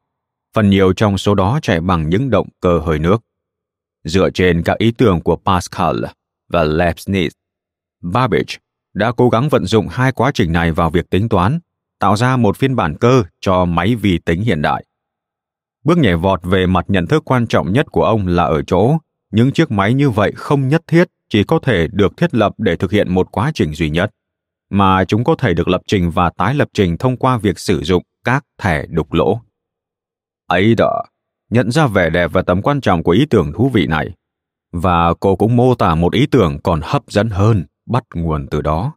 S2: Phần nhiều trong số đó chạy bằng những động cơ hơi nước. Dựa trên các ý tưởng của Pascal và Leibniz, Babbage đã cố gắng vận dụng hai quá trình này vào việc tính toán tạo ra một phiên bản cơ cho máy vi tính hiện đại. Bước nhảy vọt về mặt nhận thức quan trọng nhất của ông là ở chỗ, những chiếc máy như vậy không nhất thiết chỉ có thể được thiết lập để thực hiện một quá trình duy nhất, mà chúng có thể được lập trình và tái lập trình thông qua việc sử dụng các thẻ đục lỗ. Ấy đó, nhận ra vẻ đẹp và tầm quan trọng của ý tưởng thú vị này, và cô cũng mô tả một ý tưởng còn hấp dẫn hơn bắt nguồn từ đó.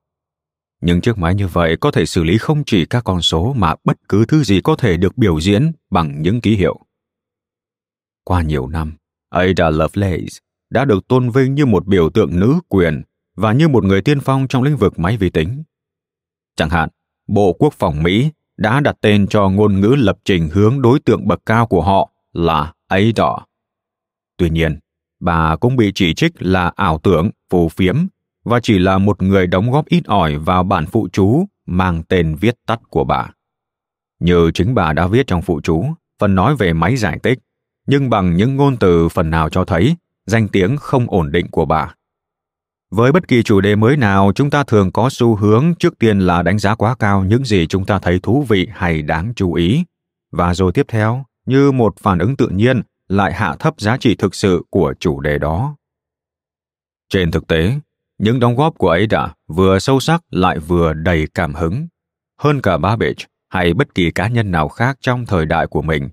S2: Nhưng chiếc máy như vậy có thể xử lý không chỉ các con số mà bất cứ thứ gì có thể được biểu diễn bằng những ký hiệu. Qua nhiều năm, Ada Lovelace đã được tôn vinh như một biểu tượng nữ quyền và như một người tiên phong trong lĩnh vực máy vi tính. Chẳng hạn, Bộ Quốc phòng Mỹ đã đặt tên cho ngôn ngữ lập trình hướng đối tượng bậc cao của họ là Ada. Tuy nhiên, bà cũng bị chỉ trích là ảo tưởng, phù phiếm và chỉ là một người đóng góp ít ỏi vào bản phụ chú mang tên viết tắt của bà. Như chính bà đã viết trong phụ chú, phần nói về máy giải tích, nhưng bằng những ngôn từ phần nào cho thấy danh tiếng không ổn định của bà. Với bất kỳ chủ đề mới nào, chúng ta thường có xu hướng trước tiên là đánh giá quá cao những gì chúng ta thấy thú vị hay đáng chú ý, và rồi tiếp theo, như một phản ứng tự nhiên, lại hạ thấp giá trị thực sự của chủ đề đó. Trên thực tế, những đóng góp của ấy đã vừa sâu sắc lại vừa đầy cảm hứng. Hơn cả Babbage hay bất kỳ cá nhân nào khác trong thời đại của mình,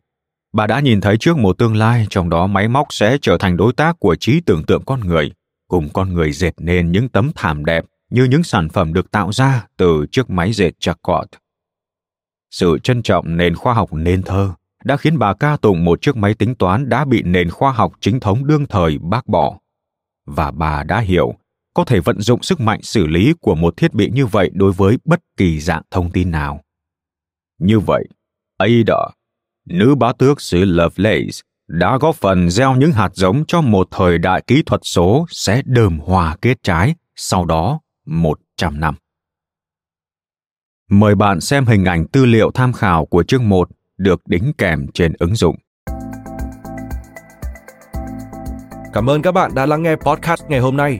S2: bà đã nhìn thấy trước một tương lai trong đó máy móc sẽ trở thành đối tác của trí tưởng tượng con người, cùng con người dệt nên những tấm thảm đẹp như những sản phẩm được tạo ra từ chiếc máy dệt Jacquard. Sự trân trọng nền khoa học nên thơ đã khiến bà ca tụng một chiếc máy tính toán đã bị nền khoa học chính thống đương thời bác bỏ. Và bà đã hiểu có thể vận dụng sức mạnh xử lý của một thiết bị như vậy đối với bất kỳ dạng thông tin nào. Như vậy, Ada, nữ bá tước xứ Lovelace, đã góp phần gieo những hạt giống cho một thời đại kỹ thuật số sẽ đơm hòa kết trái sau đó 100 năm. Mời bạn xem hình ảnh tư liệu tham khảo của chương 1 được đính kèm trên ứng dụng.
S1: Cảm ơn các bạn đã lắng nghe podcast ngày hôm nay.